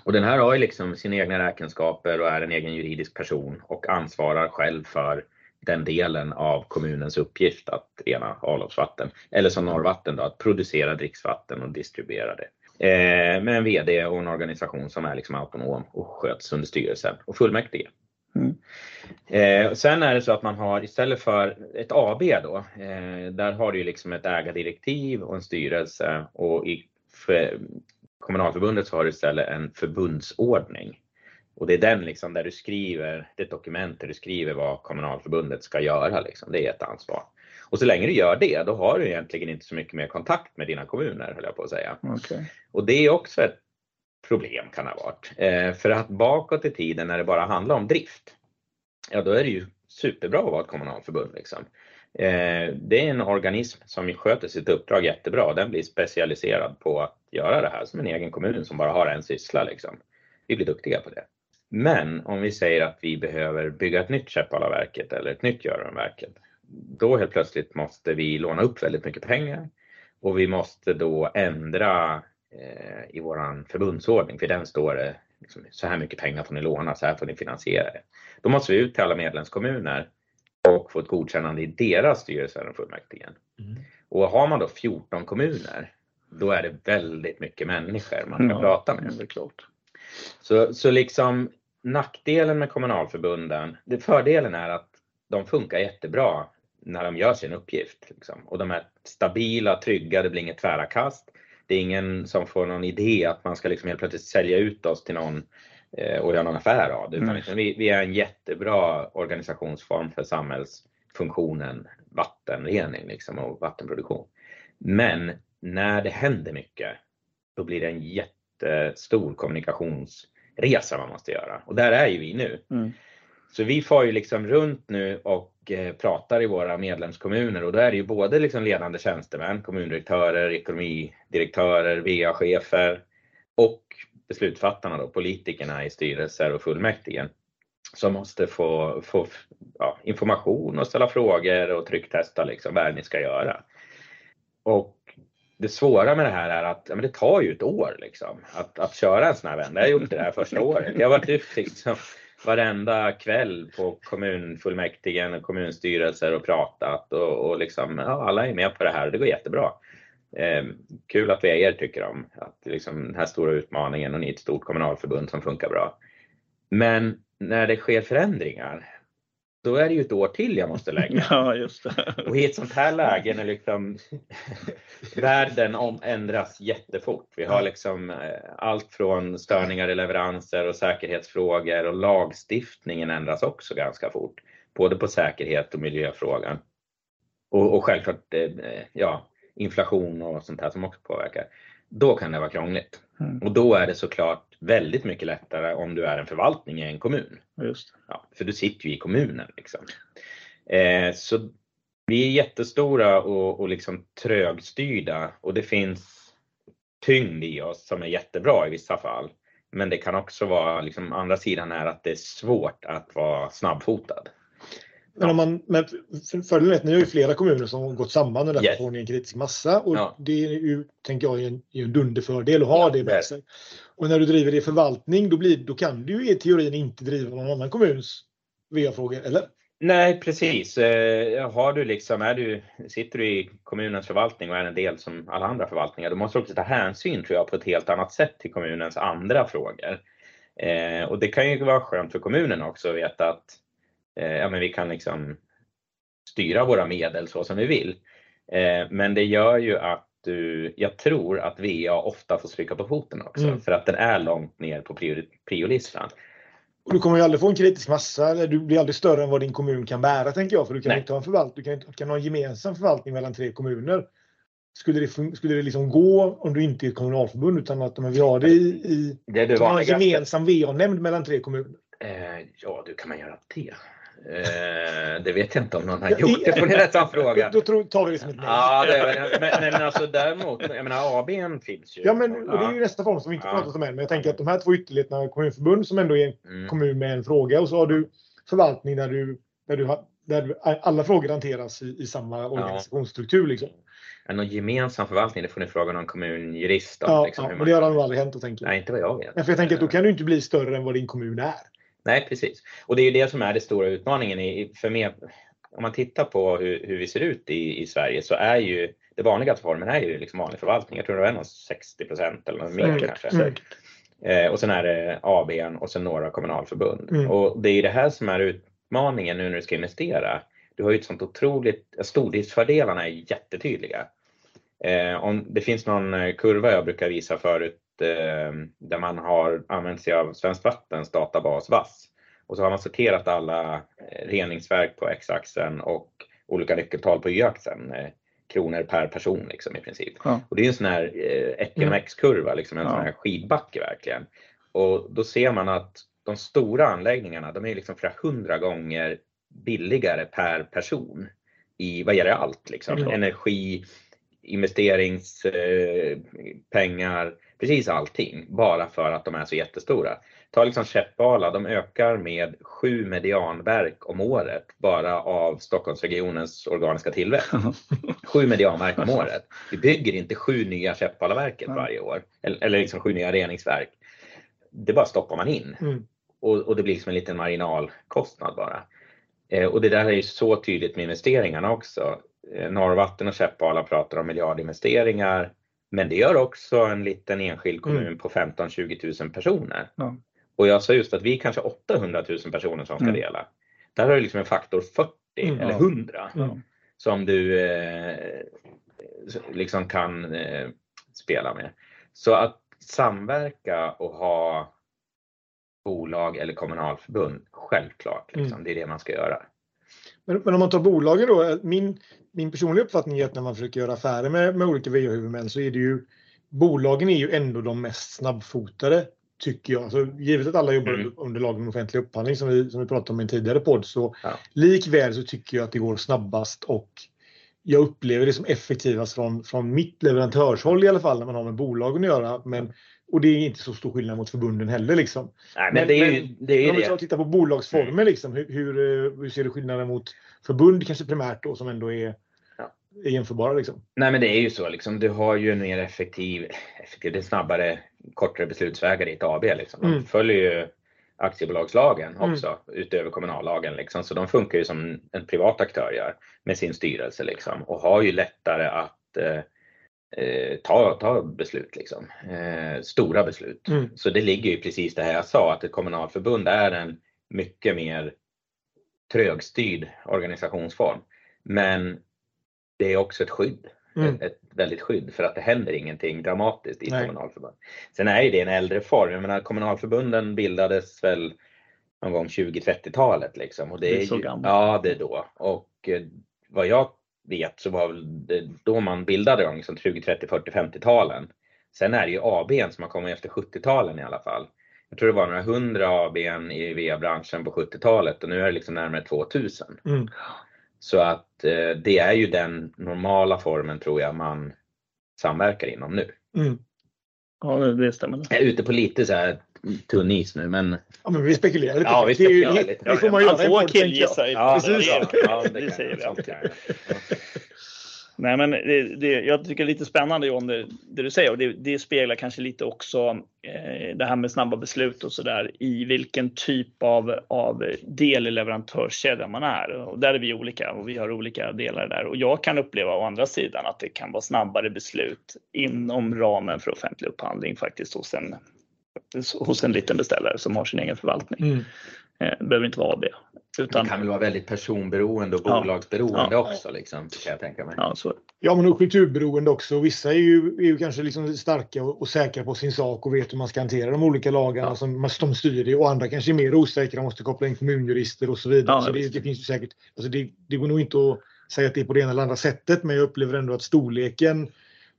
Och den här har ju liksom sina egna räkenskaper och är en egen juridisk person och ansvarar själv för den delen av kommunens uppgift att rena avloppsvatten. Eller som Norrvatten då, att producera dricksvatten och distribuera det. Eh, med en VD och en organisation som är liksom autonom och sköts under styrelsen och fullmäktige. Mm. Eh, sen är det så att man har istället för ett AB då, eh, där har du ju liksom ett ägardirektiv och en styrelse och i kommunalförbundet så har du istället en förbundsordning. Och det är den liksom där du skriver, det dokument där du skriver vad kommunalförbundet ska göra liksom. Det är ett ansvar. Och så länge du gör det, då har du egentligen inte så mycket mer kontakt med dina kommuner, höll jag på att säga. Okay. Och det är också ett problem kan ha varit. Eh, för att bakåt i tiden när det bara handlar om drift, ja då är det ju superbra att vara ett kommunalförbund. Liksom. Eh, det är en organism som sköter sitt uppdrag jättebra. Den blir specialiserad på att göra det här som en egen kommun som bara har en syssla. Liksom. Vi blir duktiga på det. Men om vi säger att vi behöver bygga ett nytt Käppalaverket eller ett nytt Görunverket, då helt plötsligt måste vi låna upp väldigt mycket pengar och vi måste då ändra eh, i våran förbundsordning, för den står det liksom, så här mycket pengar får ni låna, så här får ni finansiera det. Då måste vi ut till alla medlemskommuner och få ett godkännande i deras styrelser och fullmäktige. Mm. Och har man då 14 kommuner, då är det väldigt mycket människor man kan ja, prata med. Det är klart. Så, så liksom nackdelen med kommunalförbunden, det, fördelen är att de funkar jättebra när de gör sin uppgift. Liksom. Och de är stabila, trygga, det blir inget tvära kast. Det är ingen som får någon idé att man ska liksom helt plötsligt sälja ut oss till någon eh, och göra någon affär av det. Utan Mm. liksom vi, vi är en jättebra organisationsform för samhällsfunktionen vattenrening liksom, och vattenproduktion. Men när det händer mycket, då blir det en jättestor kommunikationsresa man måste göra. Och där är ju vi nu. Mm. Så vi får ju liksom runt nu och eh, pratar i våra medlemskommuner och då är det ju både liksom ledande tjänstemän, kommundirektörer, ekonomidirektörer, VA-chefer och beslutsfattarna då, politikerna i styrelser och fullmäktige som måste få, få ja, information och ställa frågor och trycktesta liksom vad ni ska göra. Och det svåra med det här är att ja, men det tar ju ett år liksom, att, att köra en sån här vända. Jag har gjort det här första året. Jag har varit ute liksom, varenda kväll på kommunfullmäktige och kommunstyrelser och pratat och, och liksom, ja, alla är med på det här och det går jättebra. Eh, kul att vi är er tycker om att liksom, den här stora utmaningen och ni är ett stort kommunalförbund som funkar bra. Men när det sker förändringar, då är det ju ett år till jag måste lägga. Ja, just det. Och i ett sånt här läge när liksom världen om, ändras jättefort. Vi har liksom eh, allt från störningar i leveranser och säkerhetsfrågor och lagstiftningen ändras också ganska fort. Både på säkerhet och miljöfrågan. Och, och självklart eh, ja, inflation och sånt här som också påverkar. Då kan det vara krångligt. Mm. Och då är det såklart väldigt mycket lättare om du är en förvaltning i en kommun. Just. Ja, för du sitter ju i kommunen. Liksom. Eh, så vi är jättestora och, och liksom trögstyrda och det finns tyngd i oss som är jättebra i vissa fall. Men det kan också vara, liksom, andra sidan är att det är svårt att vara snabbfotad. Men om man, men för- fördelen är att ni har ju flera kommuner som har gått samman och därför Yes. får ni en kritisk massa. Och Ja. det är ju, tänker jag, en, en dunderfördel att ha Ja, det med sig. Och när du driver det i förvaltning då, blir, då kan du ju i teorin inte driva någon annan kommuns VA-frågor, eller? Nej precis. Eh, har du liksom, är du, sitter du i kommunens förvaltning och är en del som alla andra förvaltningar, då måste du också ta hänsyn tror jag på ett helt annat sätt till kommunens andra frågor. Eh, och det kan ju vara skönt för kommunen också att veta att ja, men vi kan liksom styra våra medel så som vi vill. Eh, men det gör ju att du, jag tror att VA ofta får stryka på foten också Mm. för att den är långt ner på priolistan. Och du kommer ju aldrig få en kritisk massa, eller du blir aldrig större än vad din kommun kan bära tänker jag. För du kan Nej. inte ha en förvaltning, du kan, inte, kan ha en gemensam förvaltning mellan tre kommuner. Skulle det, skulle det liksom gå om du inte är ett kommunalförbund utan att men vi har det i, i Det är det en gemensam VA-nämnd mellan tre kommuner. Eh, ja, du kan man göra det? Eh, det vet jag inte om någon har gjort. Det får ni nästan fråga. Då tar vi det som ett nej. Ja, det men, men, alltså däremot, jag menar ABn finns ju. Ja, men och det är ju nästa form som vi inte Ja. pratat om än. Men jag tänker att de här två ytterligheterna, kommunförbund som ändå är en Mm. kommun med en fråga och så har du förvaltning där du, där du, har, där alla frågor hanteras i, i samma organisationsstruktur. Liksom. Ja, Någon gemensam förvaltning, det får ni fråga någon kommunjurist om. Ja, liksom, ja, men det har nog aldrig hänt, jag. Nej, inte vad jag vet. Men för jag tänker att då kan du inte bli större än vad din kommun är. Nej, precis. Och det är ju det som är den stora utmaningen i, för mig. Om man tittar på hur, hur vi ser ut i, i Sverige så är ju det vanligaste formen är ju liksom vanlig förvaltning. Jag tror det är någon 60 procent eller något mer kanske. säkert. Eh, och sen är det ABn och sen några kommunalförbund. Mm. Och det är ju det här som är utmaningen nu när du ska investera. Du har ju ett sånt otroligt, stordriftsfördelarna är jättetydliga. Eh, om det finns någon kurva jag brukar visa förut där man har använt sig av Svenskt Vattens databas VASS. Och så har man sorterat alla eh, reningsverk på x-axeln och olika nyckeltal på y-axeln. Eh, kronor per person liksom i princip. Ja. Och det är en sån här eh, ekonomex-kurva, liksom en Ja. sån här skidbacke verkligen. Och då ser man att de stora anläggningarna, de är liksom flera hundra gånger billigare per person i vad gäller allt liksom. Mm. Energi, investeringspengar, pengar, precis allting. Bara för att de är så jättestora. Ta liksom Käppala, de ökar med sju medianverk om året bara av Stockholmsregionens organiska tillväxt. Sju medianverk om året. Vi bygger inte sju nya Käppalaverket varje år. Eller, eller liksom sju nya reningsverk. Det bara stoppar man in. Mm. Och, och det blir liksom en liten marginalkostnad bara. Eh, och det där är ju så tydligt med investeringarna också. Eh, Norrvatten och Käppala pratar om miljardinvesteringar. Men det gör också en liten enskild kommun på 15-20 000 personer. Ja. Och jag sa just att vi är kanske 800 000 personer som ska Mm. dela. Där har du liksom en faktor 40 Mm. eller Ja. 100 Mm. som du eh, liksom kan eh, spela med. Så att samverka och ha bolag eller kommunalförbund, självklart. Liksom, mm. Det är det man ska göra. Men, men, om man tar bolagen då, min, min personliga uppfattning är att när man försöker göra affärer med, med olika VA-huvudmän så är det ju bolagen är ju ändå de mest snabbfotade tycker jag. Alltså, givet att alla jobbar mm. under lagen om offentlig upphandling som vi, som vi pratade om i en tidigare podd så ja. likväl så tycker jag att det går snabbast och jag upplever det som effektivast från, från mitt leverantörshåll i alla fall när man har med bolagen att göra. Men, och det är inte så stor skillnad mot förbunden heller. Liksom. Nej, men, men det är ju det. Är om vi tittar på bolagsformer, mm. liksom, hur, hur, eh, hur, ser du skillnaden mot förbund kanske primärt då som ändå är jämförbara? Liksom? Nej men det är ju så, liksom, du har ju en mer effektiv, effektiv det är snabbare, kortare beslutsvägar i ett AB. Liksom. De mm. följer ju aktiebolagslagen mm. också mm. utöver kommunallagen. Liksom. Så de funkar ju som en privat aktör gör med sin styrelse liksom, och har ju lättare att eh, eh, ta, ta beslut, liksom. Eh, stora beslut. Mm. Så det ligger ju precis det här jag sa att ett kommunalförbund är en mycket mer trögstyrd organisationsform. Men det är också ett skydd. Mm. Ett, ett, väldigt skydd för att det händer ingenting dramatiskt i ett kommunalförbund. Sen är ju det en äldre form. Jag menar kommunalförbunden bildades väl någon gång 20-30-talet liksom. Och det, det är, så ju, gammalt. Ja, det är då. Och eh, vad jag vet så var det då man bildade dem, liksom 20, 30, 40, 50-talen. Sen är det ju ABn som har kommit efter 70-talen i alla fall. Jag tror det var några hundra ABn i VA-branschen på 70-talet och nu är det liksom närmare 2000. Mm. Så att eh, det är ju den normala formen tror jag man samverkar inom nu. Mm. Ja, det stämmer. Jag är ute på lite så här tunn is nu men... Ja men vi spekulerar lite. Ja vi spekulerar lite. Det får man göra. Man får killgissa. Ja, precis. Ja, ja, det, det säger vi. Nej, men det, det, jag tycker det är lite spännande John, det, det du säger och det, det, speglar kanske lite också eh, det här med snabba beslut och så där i vilken typ av, av del i leverantörskedjan man är. Och där är vi olika och vi har olika delar där och jag kan uppleva å andra sidan att det kan vara snabbare beslut inom ramen för offentlig upphandling faktiskt hos en, hos en liten beställare som har sin egen förvaltning. Mm. Eh, det behöver inte vara det. Utan... Det kan väl vara väldigt personberoende och bolagsberoende ja. också, liksom, kan jag tänka mig. Ja, så. ja men och kulturberoende också. Vissa är ju, är ju kanske liksom starka och, och, säkra på sin sak och vet hur man ska hantera de olika lagarna ja. som de styr i och andra kanske är mer osäkra och måste koppla in kommunjurister och så vidare. Ja, så det, det, finns ju säkert, alltså det, det går nog inte att säga att det är på det ena eller andra sättet men jag upplever ändå att storleken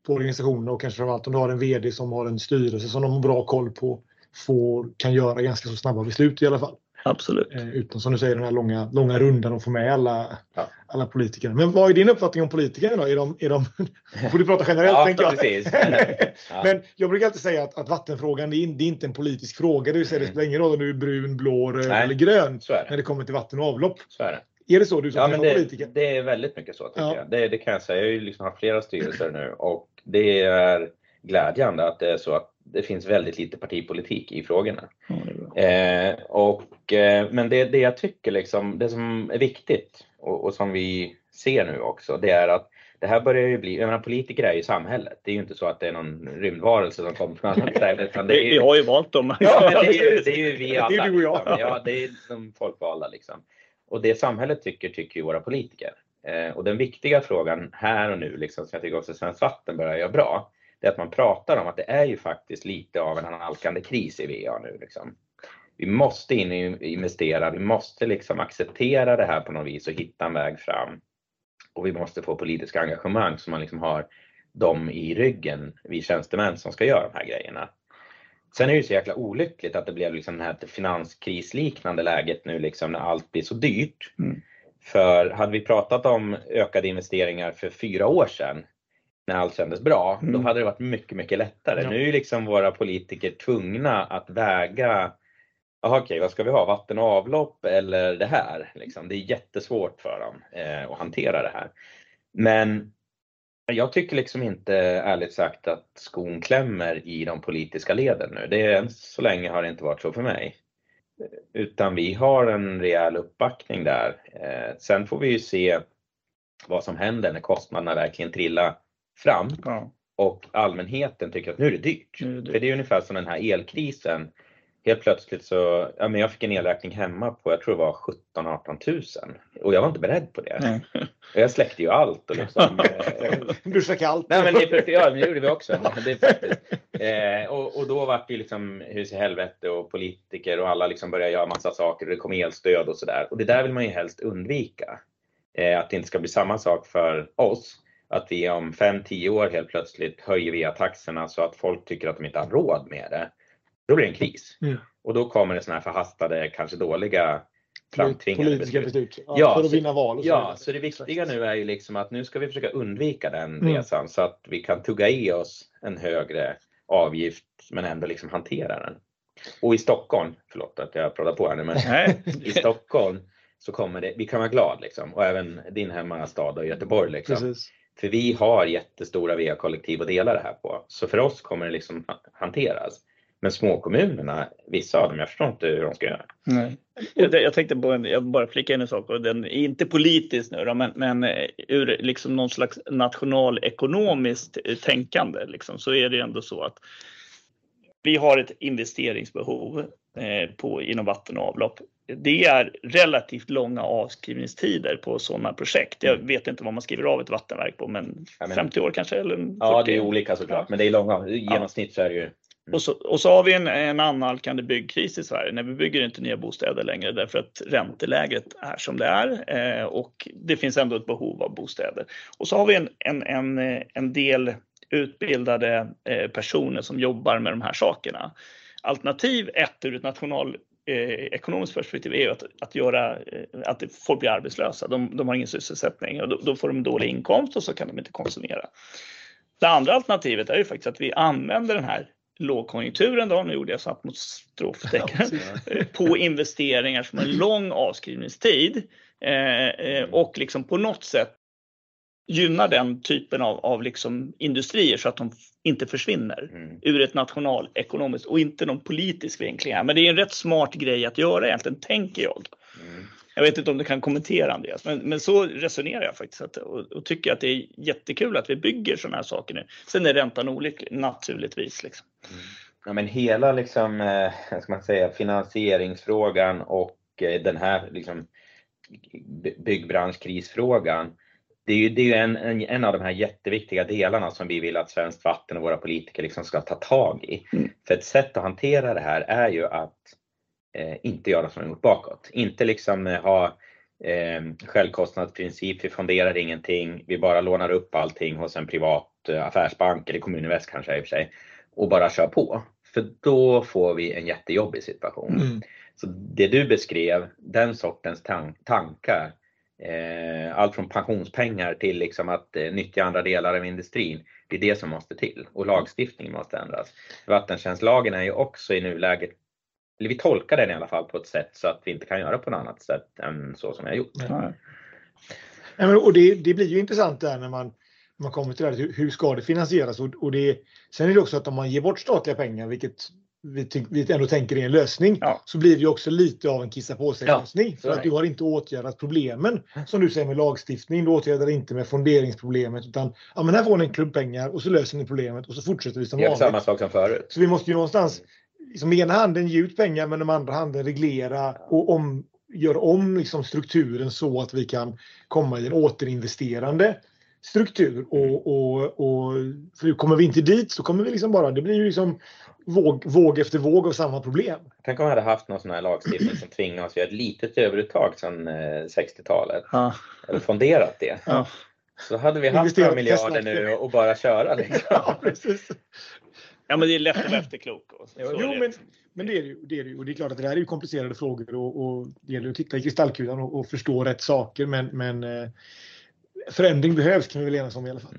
på organisationen och kanske framförallt om du har en VD som har en styrelse som de har bra koll på får, kan göra ganska så snabba beslut i alla fall. Absolut. Eh, utan som du säger den här långa, långa rundan och få med alla, ja. alla politiker. Men vad är din uppfattning om politikerna då? Är de, är de, får du prata generellt ja, tänker jag. Precis. ja. Men jag brukar alltid säga att, att vattenfrågan det är, det är, inte en politisk fråga. Det vill säga mm. det spelar ingen roll om du är brun, blå, röd eller grön det. när det kommer till vatten och avlopp. Så är det. Är det så du som ja, men det, politiker? Det är väldigt mycket så tycker ja. jag. Det, det, kan jag säga. Jag har ju liksom haft flera styrelser nu och det är glädjande att det är så att det finns väldigt lite partipolitik i frågorna. Mm, eh, och, eh, men det, det jag tycker liksom, det som är viktigt och, och, som vi ser nu också, det är att det här börjar ju bli, jag menar politiker är ju samhället. Det är ju inte så att det är någon rymdvarelse som kommer från annat ställe. det är ju, vi har ju valt dem. Ja, det är ju, det är ju vi alla. Det är du och jag. Liksom. Ja, det är de folkvalda liksom. Och det samhället tycker, tycker ju våra politiker. Eh, och den viktiga frågan här och nu, liksom, som jag tycker också Svenskt Vatten börjar göra bra, det är att man pratar om att det är ju faktiskt lite av en analkande kris i VA nu. Liksom. Vi måste in och investera, vi måste liksom acceptera det här på något vis och hitta en väg fram. Och vi måste få politiska engagemang så man liksom har dem i ryggen, vi tjänstemän som ska göra de här grejerna. Sen är det ju så jäkla olyckligt att det blev liksom det här finanskrisliknande läget nu liksom när allt blir så dyrt. Mm. För hade vi pratat om ökade investeringar för fyra år sedan när allt kändes bra, mm. då hade det varit mycket, mycket lättare. Ja. Nu är ju liksom våra politiker tvungna att väga Jaha, okej, vad ska vi ha? Vatten och avlopp eller det här? Liksom, det är jättesvårt för dem eh, att hantera det här. Men jag tycker liksom inte ärligt sagt att skon klämmer i de politiska leden nu. Det är, så länge har det inte varit så för mig. Utan vi har en rejäl uppbackning där. Eh, sen får vi ju se vad som händer när kostnaderna verkligen trillar fram ja. och allmänheten tycker att nu är det dyrt. Nu är det dyrt. För det är ungefär som den här elkrisen helt plötsligt så, ja men jag fick en elräkning hemma på, jag tror det var 17 18 000 och jag var inte beredd på det. Mm. Jag släckte ju allt och liksom. Duscha kallt. Nej men det, ja, det gjorde vi också. Det faktiskt. Eh, och, och då var det liksom hus i helvete och politiker och alla liksom började göra massa saker och det kom elstöd och sådär. Och det där vill man ju helst undvika. Eh, att det inte ska bli samma sak för oss. Att vi om 5-10 år helt plötsligt höjer via taxorna så att folk tycker att de inte har råd med det då blir det en kris. Mm. Och då kommer det sådana här förhastade, kanske dåliga framtvingade Politiska beslut. beslut. Ja, ja, för att så, vinna val. ja, så det viktiga nu är ju liksom att nu ska vi försöka undvika den mm. resan så att vi kan tugga i oss en högre avgift men ändå liksom hantera den. Och i Stockholm, förlåt att jag pratar på här nu, men i Stockholm så kommer det, vi kan vara glada liksom och även din hemmastad och Göteborg liksom. Precis. För vi har jättestora VA-kollektiv att dela det här på. Så för oss kommer det liksom hanteras. Men småkommunerna, vissa av dem, jag förstår inte hur de ska göra. Nej. Jag, jag tänkte på en, jag bara flika in en sak och den är inte politisk nu då, men, men eh, ur liksom någon slags nationalekonomiskt eh, tänkande liksom, så är det ändå så att vi har ett investeringsbehov eh, på, inom vatten och avlopp. Det är relativt långa avskrivningstider på sådana projekt. Jag mm. vet inte vad man skriver av ett vattenverk på, men, ja, men 50 år kanske? Eller 40. Ja, det är olika såklart, men det är långa. I genomsnitt så är det ju och så, och så har vi en, en annalkande byggkris i Sverige. när vi bygger inte nya bostäder längre därför att ränteläget är som det är eh, och det finns ändå ett behov av bostäder. Och så har vi en, en, en, en del utbildade eh, personer som jobbar med de här sakerna. Alternativ ett ur ett national eh, ekonomiskt perspektiv är att, att, göra, eh, att folk blir arbetslösa. De, de har ingen sysselsättning och då, då, får de dålig inkomst och så kan de inte konsumera. Det andra alternativet är ju faktiskt att vi använder den här lågkonjunkturen då, nu gjorde jag satt mot stroftecken, på investeringar som har en lång avskrivningstid eh, eh, och liksom på något sätt gynnar den typen av, av liksom industrier så att de inte försvinner mm. ur ett nationalekonomiskt och inte någon politisk vinkling här. Men det är en rätt smart grej att göra egentligen, tänker jag. Mm. Jag vet inte om du kan kommentera Andreas, men, men så resonerar jag faktiskt att, och, och, tycker att det är jättekul att vi bygger sådana här saker nu. Sen är räntan olycklig, naturligtvis. Liksom. Mm. Ja, men hela liksom, eh, ska man säga, finansieringsfrågan och eh, den här liksom, byggbranschkrisfrågan det är ju, det är ju en, en, en, av de här jätteviktiga delarna som vi vill att Svenskt Vatten och våra politiker liksom ska ta tag i. Mm. För ett sätt att hantera det här är ju att eh, inte göra som vi gjort bakåt. Inte liksom eh, ha eh, självkostnadsprincip, vi fonderar ingenting, vi bara lånar upp allting hos en privat eh, affärsbank eller Kommuninvest kanske i och för sig och bara kör på. För då får vi en jättejobbig situation. Mm. Så det du beskrev, den sortens tan tankar, allt från pensionspengar till liksom att eh, nyttja andra delar av industrin, det är det som måste till och lagstiftningen måste ändras. Vattentjänstlagen är ju också i nuläget eller vi tolkar den i alla fall på ett sätt så att vi inte kan göra på något annat sätt än så som vi har gjort. Ja. Och det, det, blir ju intressant där när man, man kommer till det här, hur, hur ska det finansieras? Och, och det, sen är det också att om man ger bort statliga pengar, vilket vi, vi ändå tänker är en lösning, ja. så blir det ju också lite av en kissa på sig lösning. Ja, för att du har inte åtgärdat problemen som du säger med lagstiftning. Du åtgärdar inte med fonderingsproblemet utan ja, men här får ni en klump pengar och så löser ni problemet och så fortsätter vi som vanligt. Samma sak som förut. Så vi måste ju någonstans liksom ena handen ge ut pengar men den andra handen reglera och om, gör om liksom strukturen så att vi kan komma i en återinvesterande struktur. Och, och, och, för kommer vi inte dit så kommer vi liksom bara, det blir ju liksom våg, våg efter våg av samma problem. Tänk om vi hade haft någon sån här lagstiftning som tvingar oss att göra ett litet överuttag sedan 60-talet. Ja. Eller fonderat det. Ja. Så hade vi haft några miljarder nu och bara köra. Liksom. Ja, precis. Ja, men det är lätt att vara efterklok. Jo, men, men det är ju. Det är, det och det är klart att det här är ju komplicerade frågor och, och det gäller att titta i kristallkulan och, och förstå rätt saker. Men, men eh, förändring behövs kan vi väl enas om i alla fall.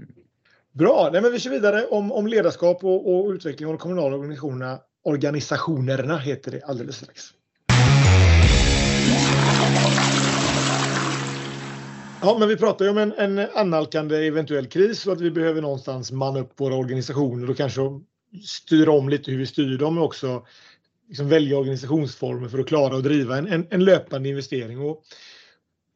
Bra, Nej, men vi kör vidare om, om ledarskap och, och utveckling av de kommunala organisationerna. Organisationerna heter det alldeles strax. Ja, men vi pratar ju om en, en annalkande eventuell kris och att vi behöver någonstans manna upp våra organisationer och kanske styra om lite hur vi styr dem och också liksom välja organisationsformer för att klara och driva en, en, en löpande investering. Och,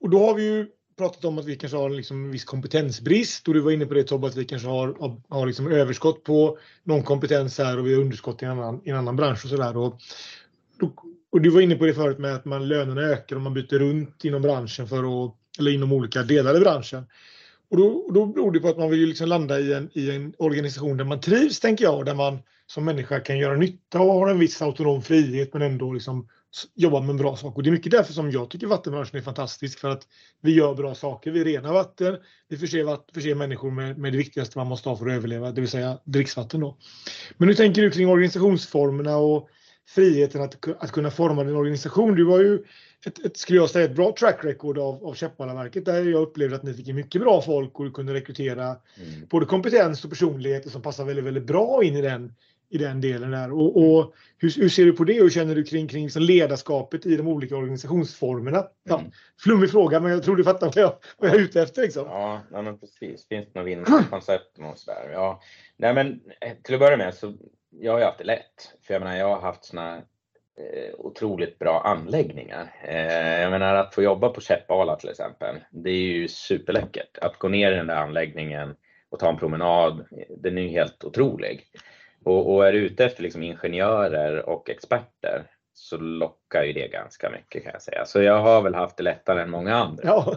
och då har vi ju pratat om att vi kanske har liksom en viss kompetensbrist och du var inne på det Tobbe att vi kanske har, har, liksom överskott på någon kompetens här och vi har underskott i en annan, i en annan bransch och sådär. Och, och du var inne på det förut med att man lönerna ökar och man byter runt inom branschen för att, eller inom olika delar i branschen. Och då, och då beror det på att man vill liksom landa i en, i en organisation där man trivs, tänker jag, där man som människa kan göra nytta och har en viss autonom frihet men ändå liksom jobba med en bra sak. Och det är mycket därför som jag tycker vattenbranschen är fantastisk för att vi gör bra saker. Vi renar vatten, vi förser, vatten, förser människor med, med det viktigaste man måste ha för att överleva, det vill säga dricksvatten. Då. Men hur tänker du kring organisationsformerna och friheten att, att kunna forma din organisation? Du har ju ett, ett, skulle jag säga, ett bra track record av, av Käppalaverket där jag upplevde att ni fick mycket bra folk och du kunde rekrytera mm. både kompetens och personligheter som passar väldigt, väldigt bra in i den i den delen där. Och, och hur, hur, ser du på det och hur känner du kring, kring liksom ledarskapet i de olika organisationsformerna? Ja, mm. Flummig fråga men jag tror du fattar vad jag, vad jag är ute efter. Liksom. Ja, men precis. Finns det något vinnarkoncept och sådär? Ja. Nej, men eh, till att börja med så jag har ju haft det lätt. För jag menar, jag har haft såna eh, otroligt bra anläggningar. Eh, jag menar att få jobba på Käppala till exempel, det är ju superläckert. Att gå ner i den där anläggningen och ta en promenad, den är ju helt otrolig. Och, och är du ute efter liksom ingenjörer och experter så lockar ju det ganska mycket kan jag säga. Så jag har väl haft det lättare än många andra. Ja.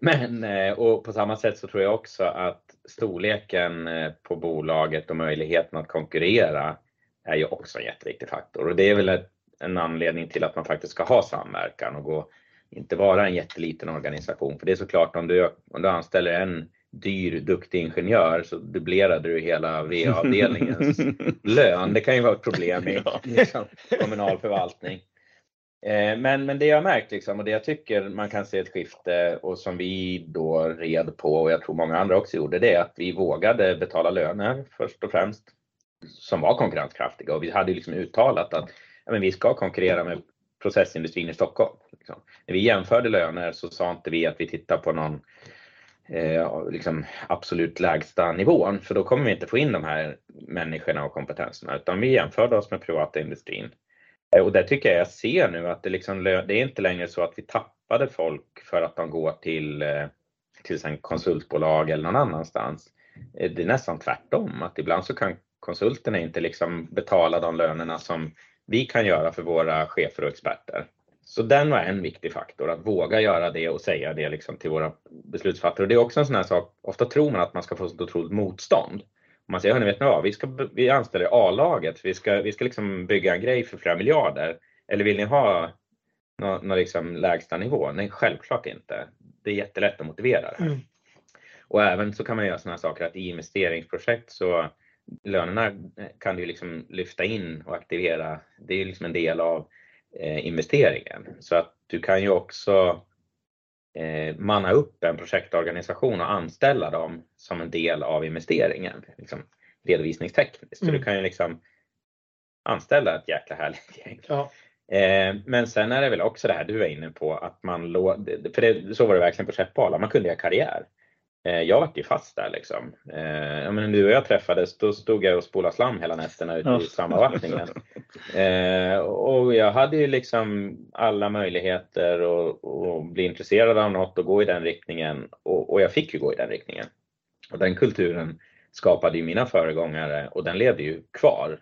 Men eh, och på samma sätt så tror jag också att storleken eh, på bolaget och möjligheten att konkurrera är ju också en jätteviktig faktor. Och det är väl ett, en anledning till att man faktiskt ska ha samverkan och gå, inte vara en jätteliten organisation. För det är såklart om du, om du anställer en dyr, duktig ingenjör så dubblerade du hela VA-avdelningens lön. Det kan ju vara ett problem i liksom, kommunal förvaltning. Eh, men, men det jag har märkt liksom, och det jag tycker man kan se ett skifte och som vi då red på och jag tror många andra också gjorde det är att vi vågade betala löner först och främst som var konkurrenskraftiga och vi hade liksom uttalat att ja, men vi ska konkurrera med processindustrin i Stockholm. Liksom. När vi jämförde löner så sa inte vi att vi tittar på någon eh, liksom absolut lägsta nivån för då kommer vi inte få in de här människorna och kompetenserna utan vi jämförde oss med privata industrin. Eh, och där tycker jag jag ser nu att det, liksom, det är inte längre så att vi tappade folk för att de går till eh, till en konsultbolag eller någon annanstans. Eh, det är nästan tvärtom, att ibland så kan konsulterna inte liksom betala de lönerna som vi kan göra för våra chefer och experter. Så den var en viktig faktor, att våga göra det och säga det liksom till våra beslutsfattare. Och det är också en sån här sak, ofta tror man att man ska få så otroligt motstånd. Man säger, hörni vet ni vad, vi, ska, vi anställer A-laget, vi ska, vi ska liksom bygga en grej för flera miljarder. Eller vill ni ha någon, någon liksom lägsta nivå? Nej, självklart inte. Det är jättelätt att motivera det. Mm. Och även så kan man göra sådana saker att i investeringsprojekt så lönerna kan du liksom lyfta in och aktivera. Det är liksom en del av investeringen. Så att du kan ju också eh, manna upp en projektorganisation och anställa dem som en del av investeringen. Liksom, redovisningstekniskt. Mm. Så du kan ju liksom anställa ett jäkla härligt gäng. Ja. Eh, men sen är det väl också det här du är inne på att man, för det, så var det verkligen på Käppala, man kunde göra karriär. Eh, jag vart ju fast där liksom. Eh, ja, men du och jag träffades, då stod jag och spolade slam hela nätterna ute i Samavattningen. Eh, och jag hade ju liksom alla möjligheter att bli intresserad av något och gå i den riktningen. Och, och jag fick ju gå i den riktningen. Och den kulturen skapade ju mina föregångare och den levde ju kvar.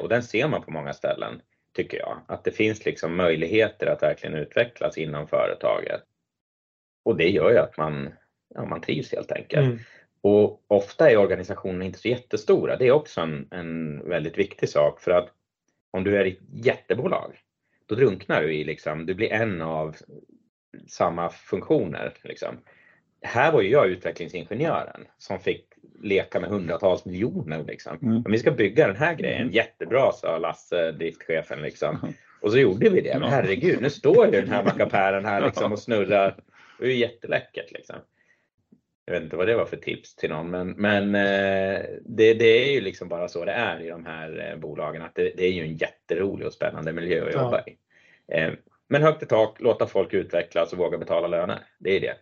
och den ser man på många ställen, tycker jag. Att det finns liksom möjligheter att verkligen utvecklas inom företaget. Och det gör ju att man ja, man trivs helt enkelt. Mm. Och ofta är organisationerna inte så jättestora. Det är också en, en väldigt viktig sak för att om du är ett jättebolag, då drunknar du i liksom, du blir en av samma funktioner. Liksom. Här var ju jag utvecklingsingenjören som fick leka med hundratals miljoner. Liksom. Mm. Om vi ska bygga den här grejen, mm. jättebra sa Lasse, driftchefen. Liksom. Och så gjorde vi det. Men herregud, nu står ju den här mackapären här liksom, och snurrar. Det är ju jätteläckert. Liksom jag vet inte vad det var för tips till någon, men, men eh, det, det, är ju liksom bara så det är i de här eh, bolagen, att det, det är ju en jätterolig och spännande miljö att jobba ja. i. Eh, men högt i tak, låta folk utvecklas och våga betala löner. Det är det.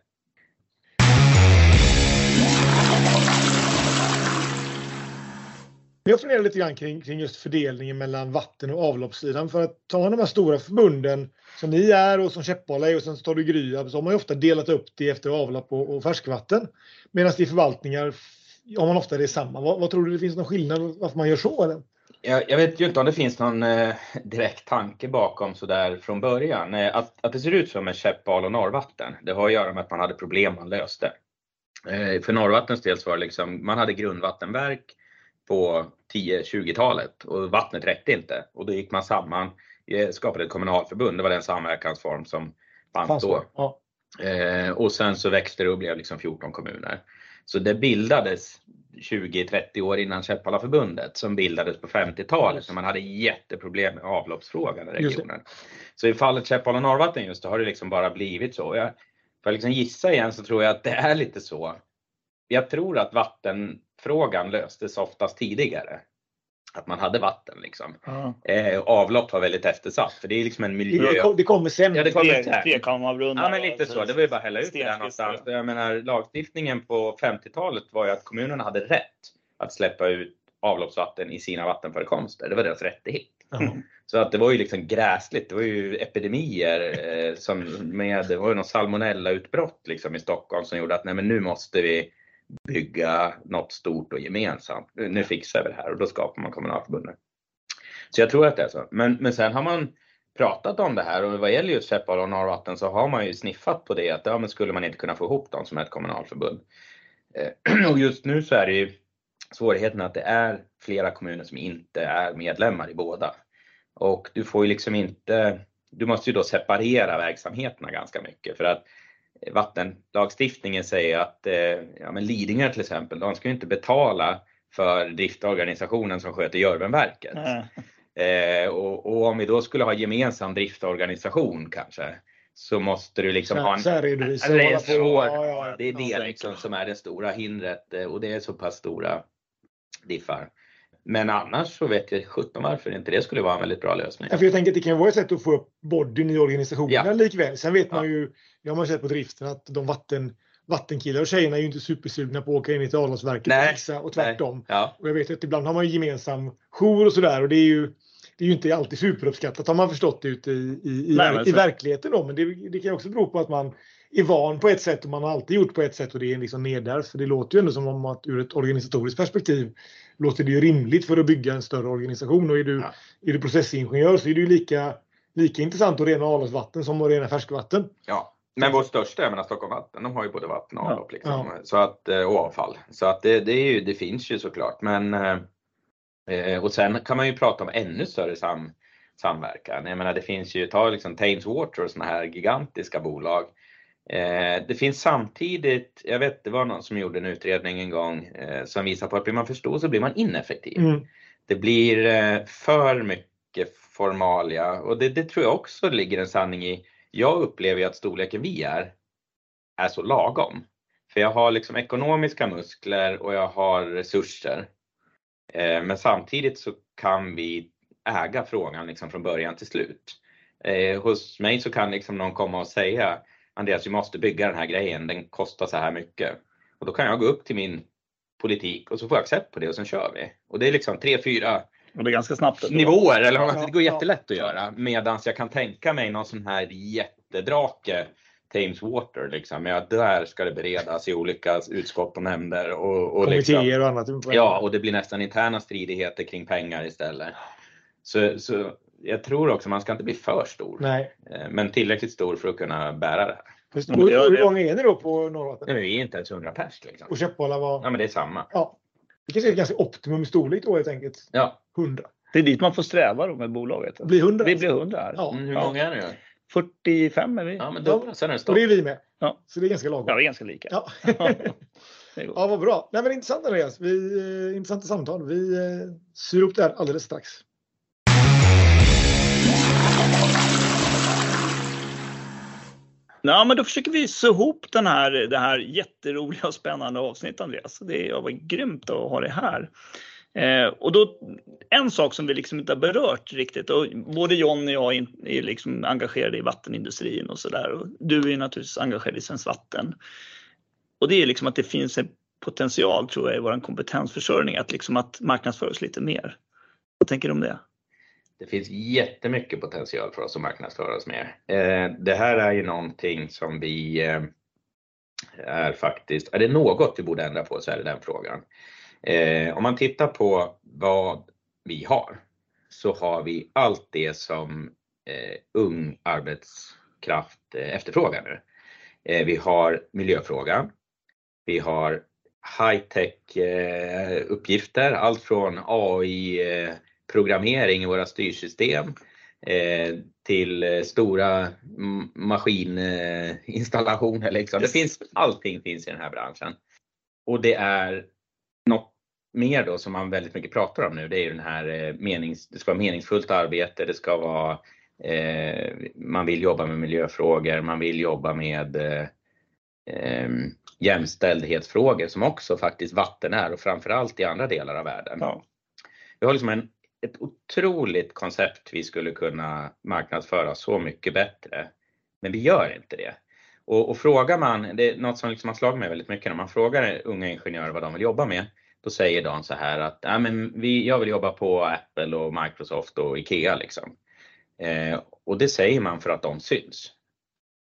Jag funderar lite grann kring, kring just fördelningen mellan vatten och avloppssidan. För att ta de här stora förbunden som ni är och som Käppala är och sen så tar du Gryab så har man ju ofta delat upp det efter avlopp och, och färskvatten. Medan i förvaltningar har man ofta det samma. Vad, vad, tror du det finns någon skillnad varför man gör så? Eller? Jag, jag, vet ju inte om det finns någon eh, direkt tanke bakom sådär från början. Eh, att, att det ser ut som en käppal och Norrvatten, det har att göra med att man hade problem man löste. Eh, för Norrvattens del så var det liksom, man hade grundvattenverk på 10-20-talet och vattnet räckte inte. Och då gick man samman, eh, skapade ett kommunalförbund, det var den samverkansform som fanns då. Ja. Eh, och sen så växte det och blev liksom 14 kommuner. Så det bildades 20-30 år innan Käppalaförbundet som bildades på 50-talet när man hade jätteproblem med avloppsfrågan i regionen. Så i fallet Käppala Norrvatten just då har det liksom bara blivit så. Jag, för att liksom gissa igen så tror jag att det är lite så. Jag tror att vattenfrågan löstes oftast tidigare att man hade vatten liksom. Ja. Eh, avlopp var väldigt eftersatt för det är liksom en miljö. Det, kom, det kommer sen. Ja, det kommer sen. Trekammarbrunnar. Ja, men lite så. Det var ju bara att hälla ut det där någonstans. Jag menar, lagstiftningen på 50-talet var ju att kommunerna hade rätt att släppa ut avloppsvatten i sina vattenförekomster. Det var deras rättighet. Mm. Så att det var ju liksom gräsligt. Det var ju epidemier eh, som med, det var ju någon salmonellautbrott liksom i Stockholm som gjorde att nej men nu måste vi bygga något stort och gemensamt. Nu fixar vi det här och då skapar man kommunalförbundet. Så jag tror att det är så. Men, men sen har man pratat om det här och vad gäller just Seppala och Norrvatten så har man ju sniffat på det att ja, men skulle man inte kunna få ihop dem som ett kommunalförbund. Eh, och just nu så är det ju svårigheten att det är flera kommuner som inte är medlemmar i båda. Och du får ju liksom inte, du måste ju då separera verksamheterna ganska mycket för att vattenlagstiftningen säger att eh, ja, men Lidingö till exempel, de ska inte betala för driftorganisationen som sköter Görvenverket. Eh, och, och, om vi då skulle ha gemensam driftorganisation kanske så måste du liksom ha en... Särredovisa. Det är, svår, ja, ja, det, är det liksom som är det stora hindret eh, och det är så pass stora diffar. Men annars så vet jag sjutton varför inte det skulle vara en väldigt bra lösning. Ja, för jag tänker att det kan vara ett sätt att få upp bodyn i organisationen ja. likväl. Sen vet man ju, det har man sett på driften, att de vatten, vattenkillar och tjejerna är ju inte supersugna på att åka in i avloppsverket och fixa och tvärtom. Ja. Och jag vet att ibland har man ju gemensam jour och sådär och det är ju det är ju inte alltid superuppskattat har man förstått det ute i, i, i, Nej, i verkligheten då. Men det, det kan också bero på att man är van på ett sätt och man har alltid gjort på ett sätt och det är liksom nedärvt. För det låter ju ändå som om att ur ett organisatoriskt perspektiv låter det ju rimligt för att bygga en större organisation. Och är du, ja. är du processingenjör så är det ju lika, lika intressant att rena avloppsvatten som att rena färskvatten. Ja, men vår största, jag menar Stockholm Vatten, de har ju både vatten och avlopp liksom. ja. så att, eh, och avfall. Så att det, det, är ju, det finns ju såklart. Men, eh, och sen kan man ju prata om ännu större sam, samverkan. Jag menar det finns ju, ta liksom Thames Water och sådana här gigantiska bolag Eh, det finns samtidigt, jag vet det var någon som gjorde en utredning en gång eh, som visar på att blir man för stor så blir man ineffektiv. Mm. Det blir eh, för mycket formalia och det, det, tror jag också ligger en sanning i. Jag upplever ju att storleken vi är, är så lagom. För jag har liksom ekonomiska muskler och jag har resurser. Men samtidigt så kan vi äga frågan liksom från början till slut. Hos mig så kan liksom någon komma och säga Andreas, vi måste bygga den här grejen, den kostar så här mycket. Och då kan jag gå upp till min politik och så får jag accept på det och sen kör vi. Och det är liksom tre, fyra och det är ganska snabbt. Nivåer, eller ja, det går jättelätt att göra. Medan jag kan tänka mig någon sån här jättedrake, Thames Water, liksom. Ja, där ska det beredas i olika utskott och nämnder. Och, och Kommittéer liksom, och annat. Ja, och det blir nästan interna stridigheter kring pengar istället. Så, så jag tror också man ska inte bli för stor. Nej. Eh, men tillräckligt stor för att kunna bära det här. Just, hur, hur många är ni då på Norrvatten? Nej, vi är inte ens 100 pers. Liksom. Och Käppala var? Ja men det är samma. Ja. Det kanske är ganska optimum storlek då helt enkelt. Ja. 100. Det är dit man får sträva då med bolaget. Blir 100? Vi blir 100 här. Ja. Mm, hur många är ni då? 45 är vi. Ja men då, sen är det stopp. Och det är vi med. Ja. Så det är ganska lagom. Ja, vi är ganska lika. Ja, ja vad bra. Nej men intressant Andreas. Vi, eh, intressanta samtal. Vi eh, syr upp det här alldeles strax. Ja, men då försöker vi sy ihop den här, det här jätteroliga och spännande avsnittet Andreas. Det var grymt att ha det här. Eh, och då, en sak som vi liksom inte har berört riktigt, och både John och jag är liksom engagerade i vattenindustrin och sådär. Du är naturligtvis engagerad i Svenskt Vatten. Och det är liksom att det finns en potential tror jag i vår kompetensförsörjning att, liksom att marknadsföra oss lite mer. Vad tänker du om det? Det finns jättemycket potential för oss att marknadsföra oss med. Eh, det här är ju någonting som vi eh, är faktiskt, är det något vi borde ändra på så är det den frågan. Eh, om man tittar på vad vi har så har vi allt det som ung arbetskraft efterfrågar nu. Vi har miljöfrågan. Vi har high-tech uppgifter, allt från AI, AI-programmering i våra styrsystem eh, till stora maskininstallationer. Liksom. Det finns, allting finns i den här branschen. Och det är något mer då som man väldigt mycket pratar om nu, det är ju den här menings, det ska vara meningsfullt arbete, det ska vara eh, man vill jobba med miljöfrågor, man vill jobba med eh, jämställdhetsfrågor som också faktiskt vatten är och framförallt i andra delar av världen. Ja. Vi har liksom en, ett otroligt koncept vi skulle kunna marknadsföra så mycket bättre. Men vi gör inte det. Och, och frågar man, det är något som liksom har slagit mig väldigt mycket när man frågar unga ingenjörer vad de vill jobba med. Då säger de så här att ja, men vi, jag vill jobba på Apple och Microsoft och IKEA liksom. Eh, och det säger man för att de syns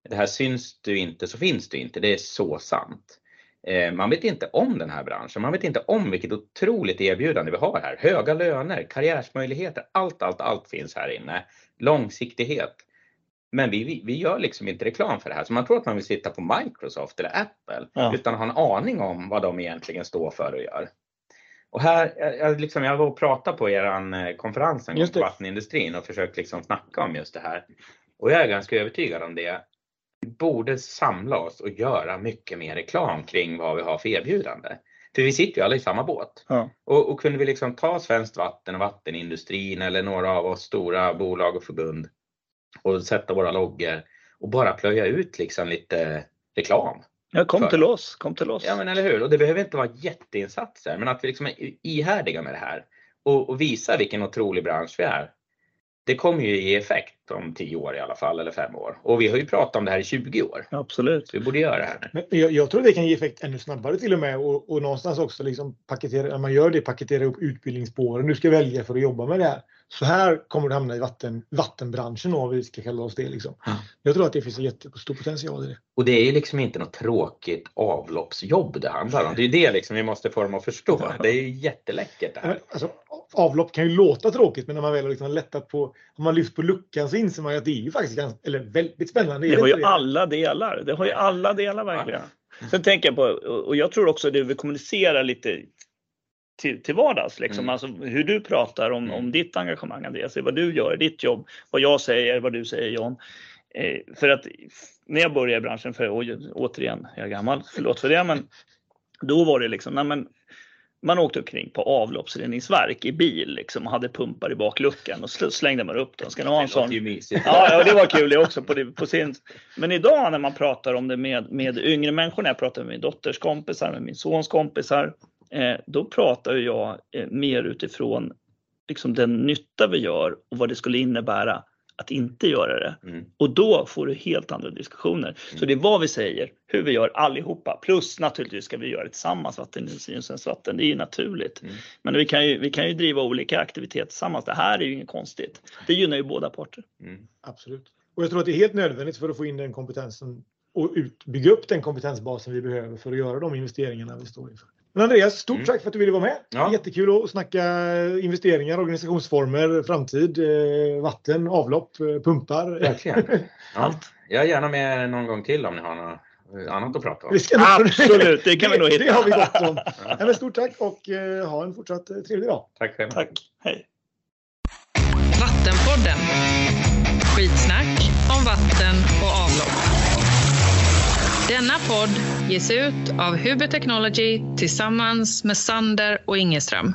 det här syns du inte så finns du inte. Det är så sant. Eh, man vet inte om den här branschen. Man vet inte om vilket otroligt erbjudande vi har här. Höga löner, karriärsmöjligheter, allt, allt, allt finns här inne. Långsiktighet. Men vi, vi, vi gör liksom inte reklam för det här. Så man tror att man vill sitta på Microsoft eller Apple ja. utan att ha en aning om vad de egentligen står för och gör. Och här, jag, liksom, jag var och pratade på er eh, konferens om vattenindustrin och försökt liksom snacka om just det här. Och jag är ganska övertygad om det vi borde samla oss och göra mycket mer reklam kring vad vi har för erbjudande. För vi sitter ju alla i samma båt. Ja. Och, och kunde vi liksom ta Svenskt Vatten och vattenindustrin eller några av oss stora bolag och förbund och sätta våra loggor och bara plöja ut liksom lite reklam. Ja, kom för. till oss, kom till oss. Ja men eller hur, och det behöver inte vara jätteinsatser men att vi liksom är ihärdiga med det här och, och visa vilken otrolig bransch vi är det kommer ju ge effekt om 10 år i alla fall, eller 5 år. Och vi har ju pratat om det här i 20 år. Absolut. Vi borde göra det här. Men jag, jag tror det kan ge effekt ännu snabbare till och med och, och någonstans också liksom paketera, när man gör det, paketera upp utbildningsspåren du ska välja för att jobba med det här. Så här kommer du hamna i vatten, vattenbranschen om vi ska kalla oss det. Liksom. Mm. Jag tror att det finns en jättestor potential i det. Och det är ju liksom inte något tråkigt avloppsjobb det handlar om. Det är det liksom vi måste få dem att förstå. Det är ju jätteläckert det här. Alltså, avlopp kan ju låta tråkigt men när man väl har liksom lättat på, har man lyft på luckan så inser man att det är ju faktiskt ganska, eller väldigt spännande. Det har ju det? alla delar. Det har ju alla delar verkligen. Sen tänker jag på, och jag tror också att du vill kommunicera lite till, till vardags. Liksom. Mm. Alltså, hur du pratar om, om ditt engagemang Andreas, vad du gör, ditt jobb, vad jag säger, vad du säger John. Eh, för att när jag började i branschen, för återigen, jag är gammal, förlåt för det, men då var det liksom, nej men man åkte omkring på avloppsreningsverk i bil liksom, och hade pumpar i bakluckan och slängde man upp dem. Ska ni ha en sån? Ja, ja, det var kul det också. På, det, på sin... Men idag när man pratar om det med, med yngre människor, när jag pratar med min dotters kompisar, med min sons kompisar, då pratar jag eh, mer utifrån liksom, den nytta vi gör och vad det skulle innebära att inte göra det. Mm. Och då får du helt andra diskussioner. Mm. Så det är vad vi säger, hur vi gör allihopa. Plus naturligtvis ska vi göra det tillsammans, vattenindustrin och Svenskt Vatten. Det är ju naturligt. Mm. Men vi kan ju, vi kan ju driva olika aktiviteter tillsammans. Det här är ju inget konstigt. Det gynnar ju båda parter. Mm. Absolut. Och jag tror att det är helt nödvändigt för att få in den kompetensen och ut, bygga upp den kompetensbasen vi behöver för att göra de investeringarna vi står inför. Men Andreas, stort mm. tack för att du ville vara med. Ja. Jättekul att snacka investeringar, organisationsformer, framtid, eh, vatten, avlopp, eh, pumpar. Verkligen. Ja. Jag är gärna med någon gång till om ni har något annat att prata om. Absolut, det kan vi nog hitta. Det har vi gott om. Ja. stort tack och eh, ha en fortsatt trevlig dag. Tack själv. Tack. Hej. Vattenpodden. Skitsnack om vatten och avlopp. Denna podd ges ut av Huber Technology tillsammans med Sander och Ingeström.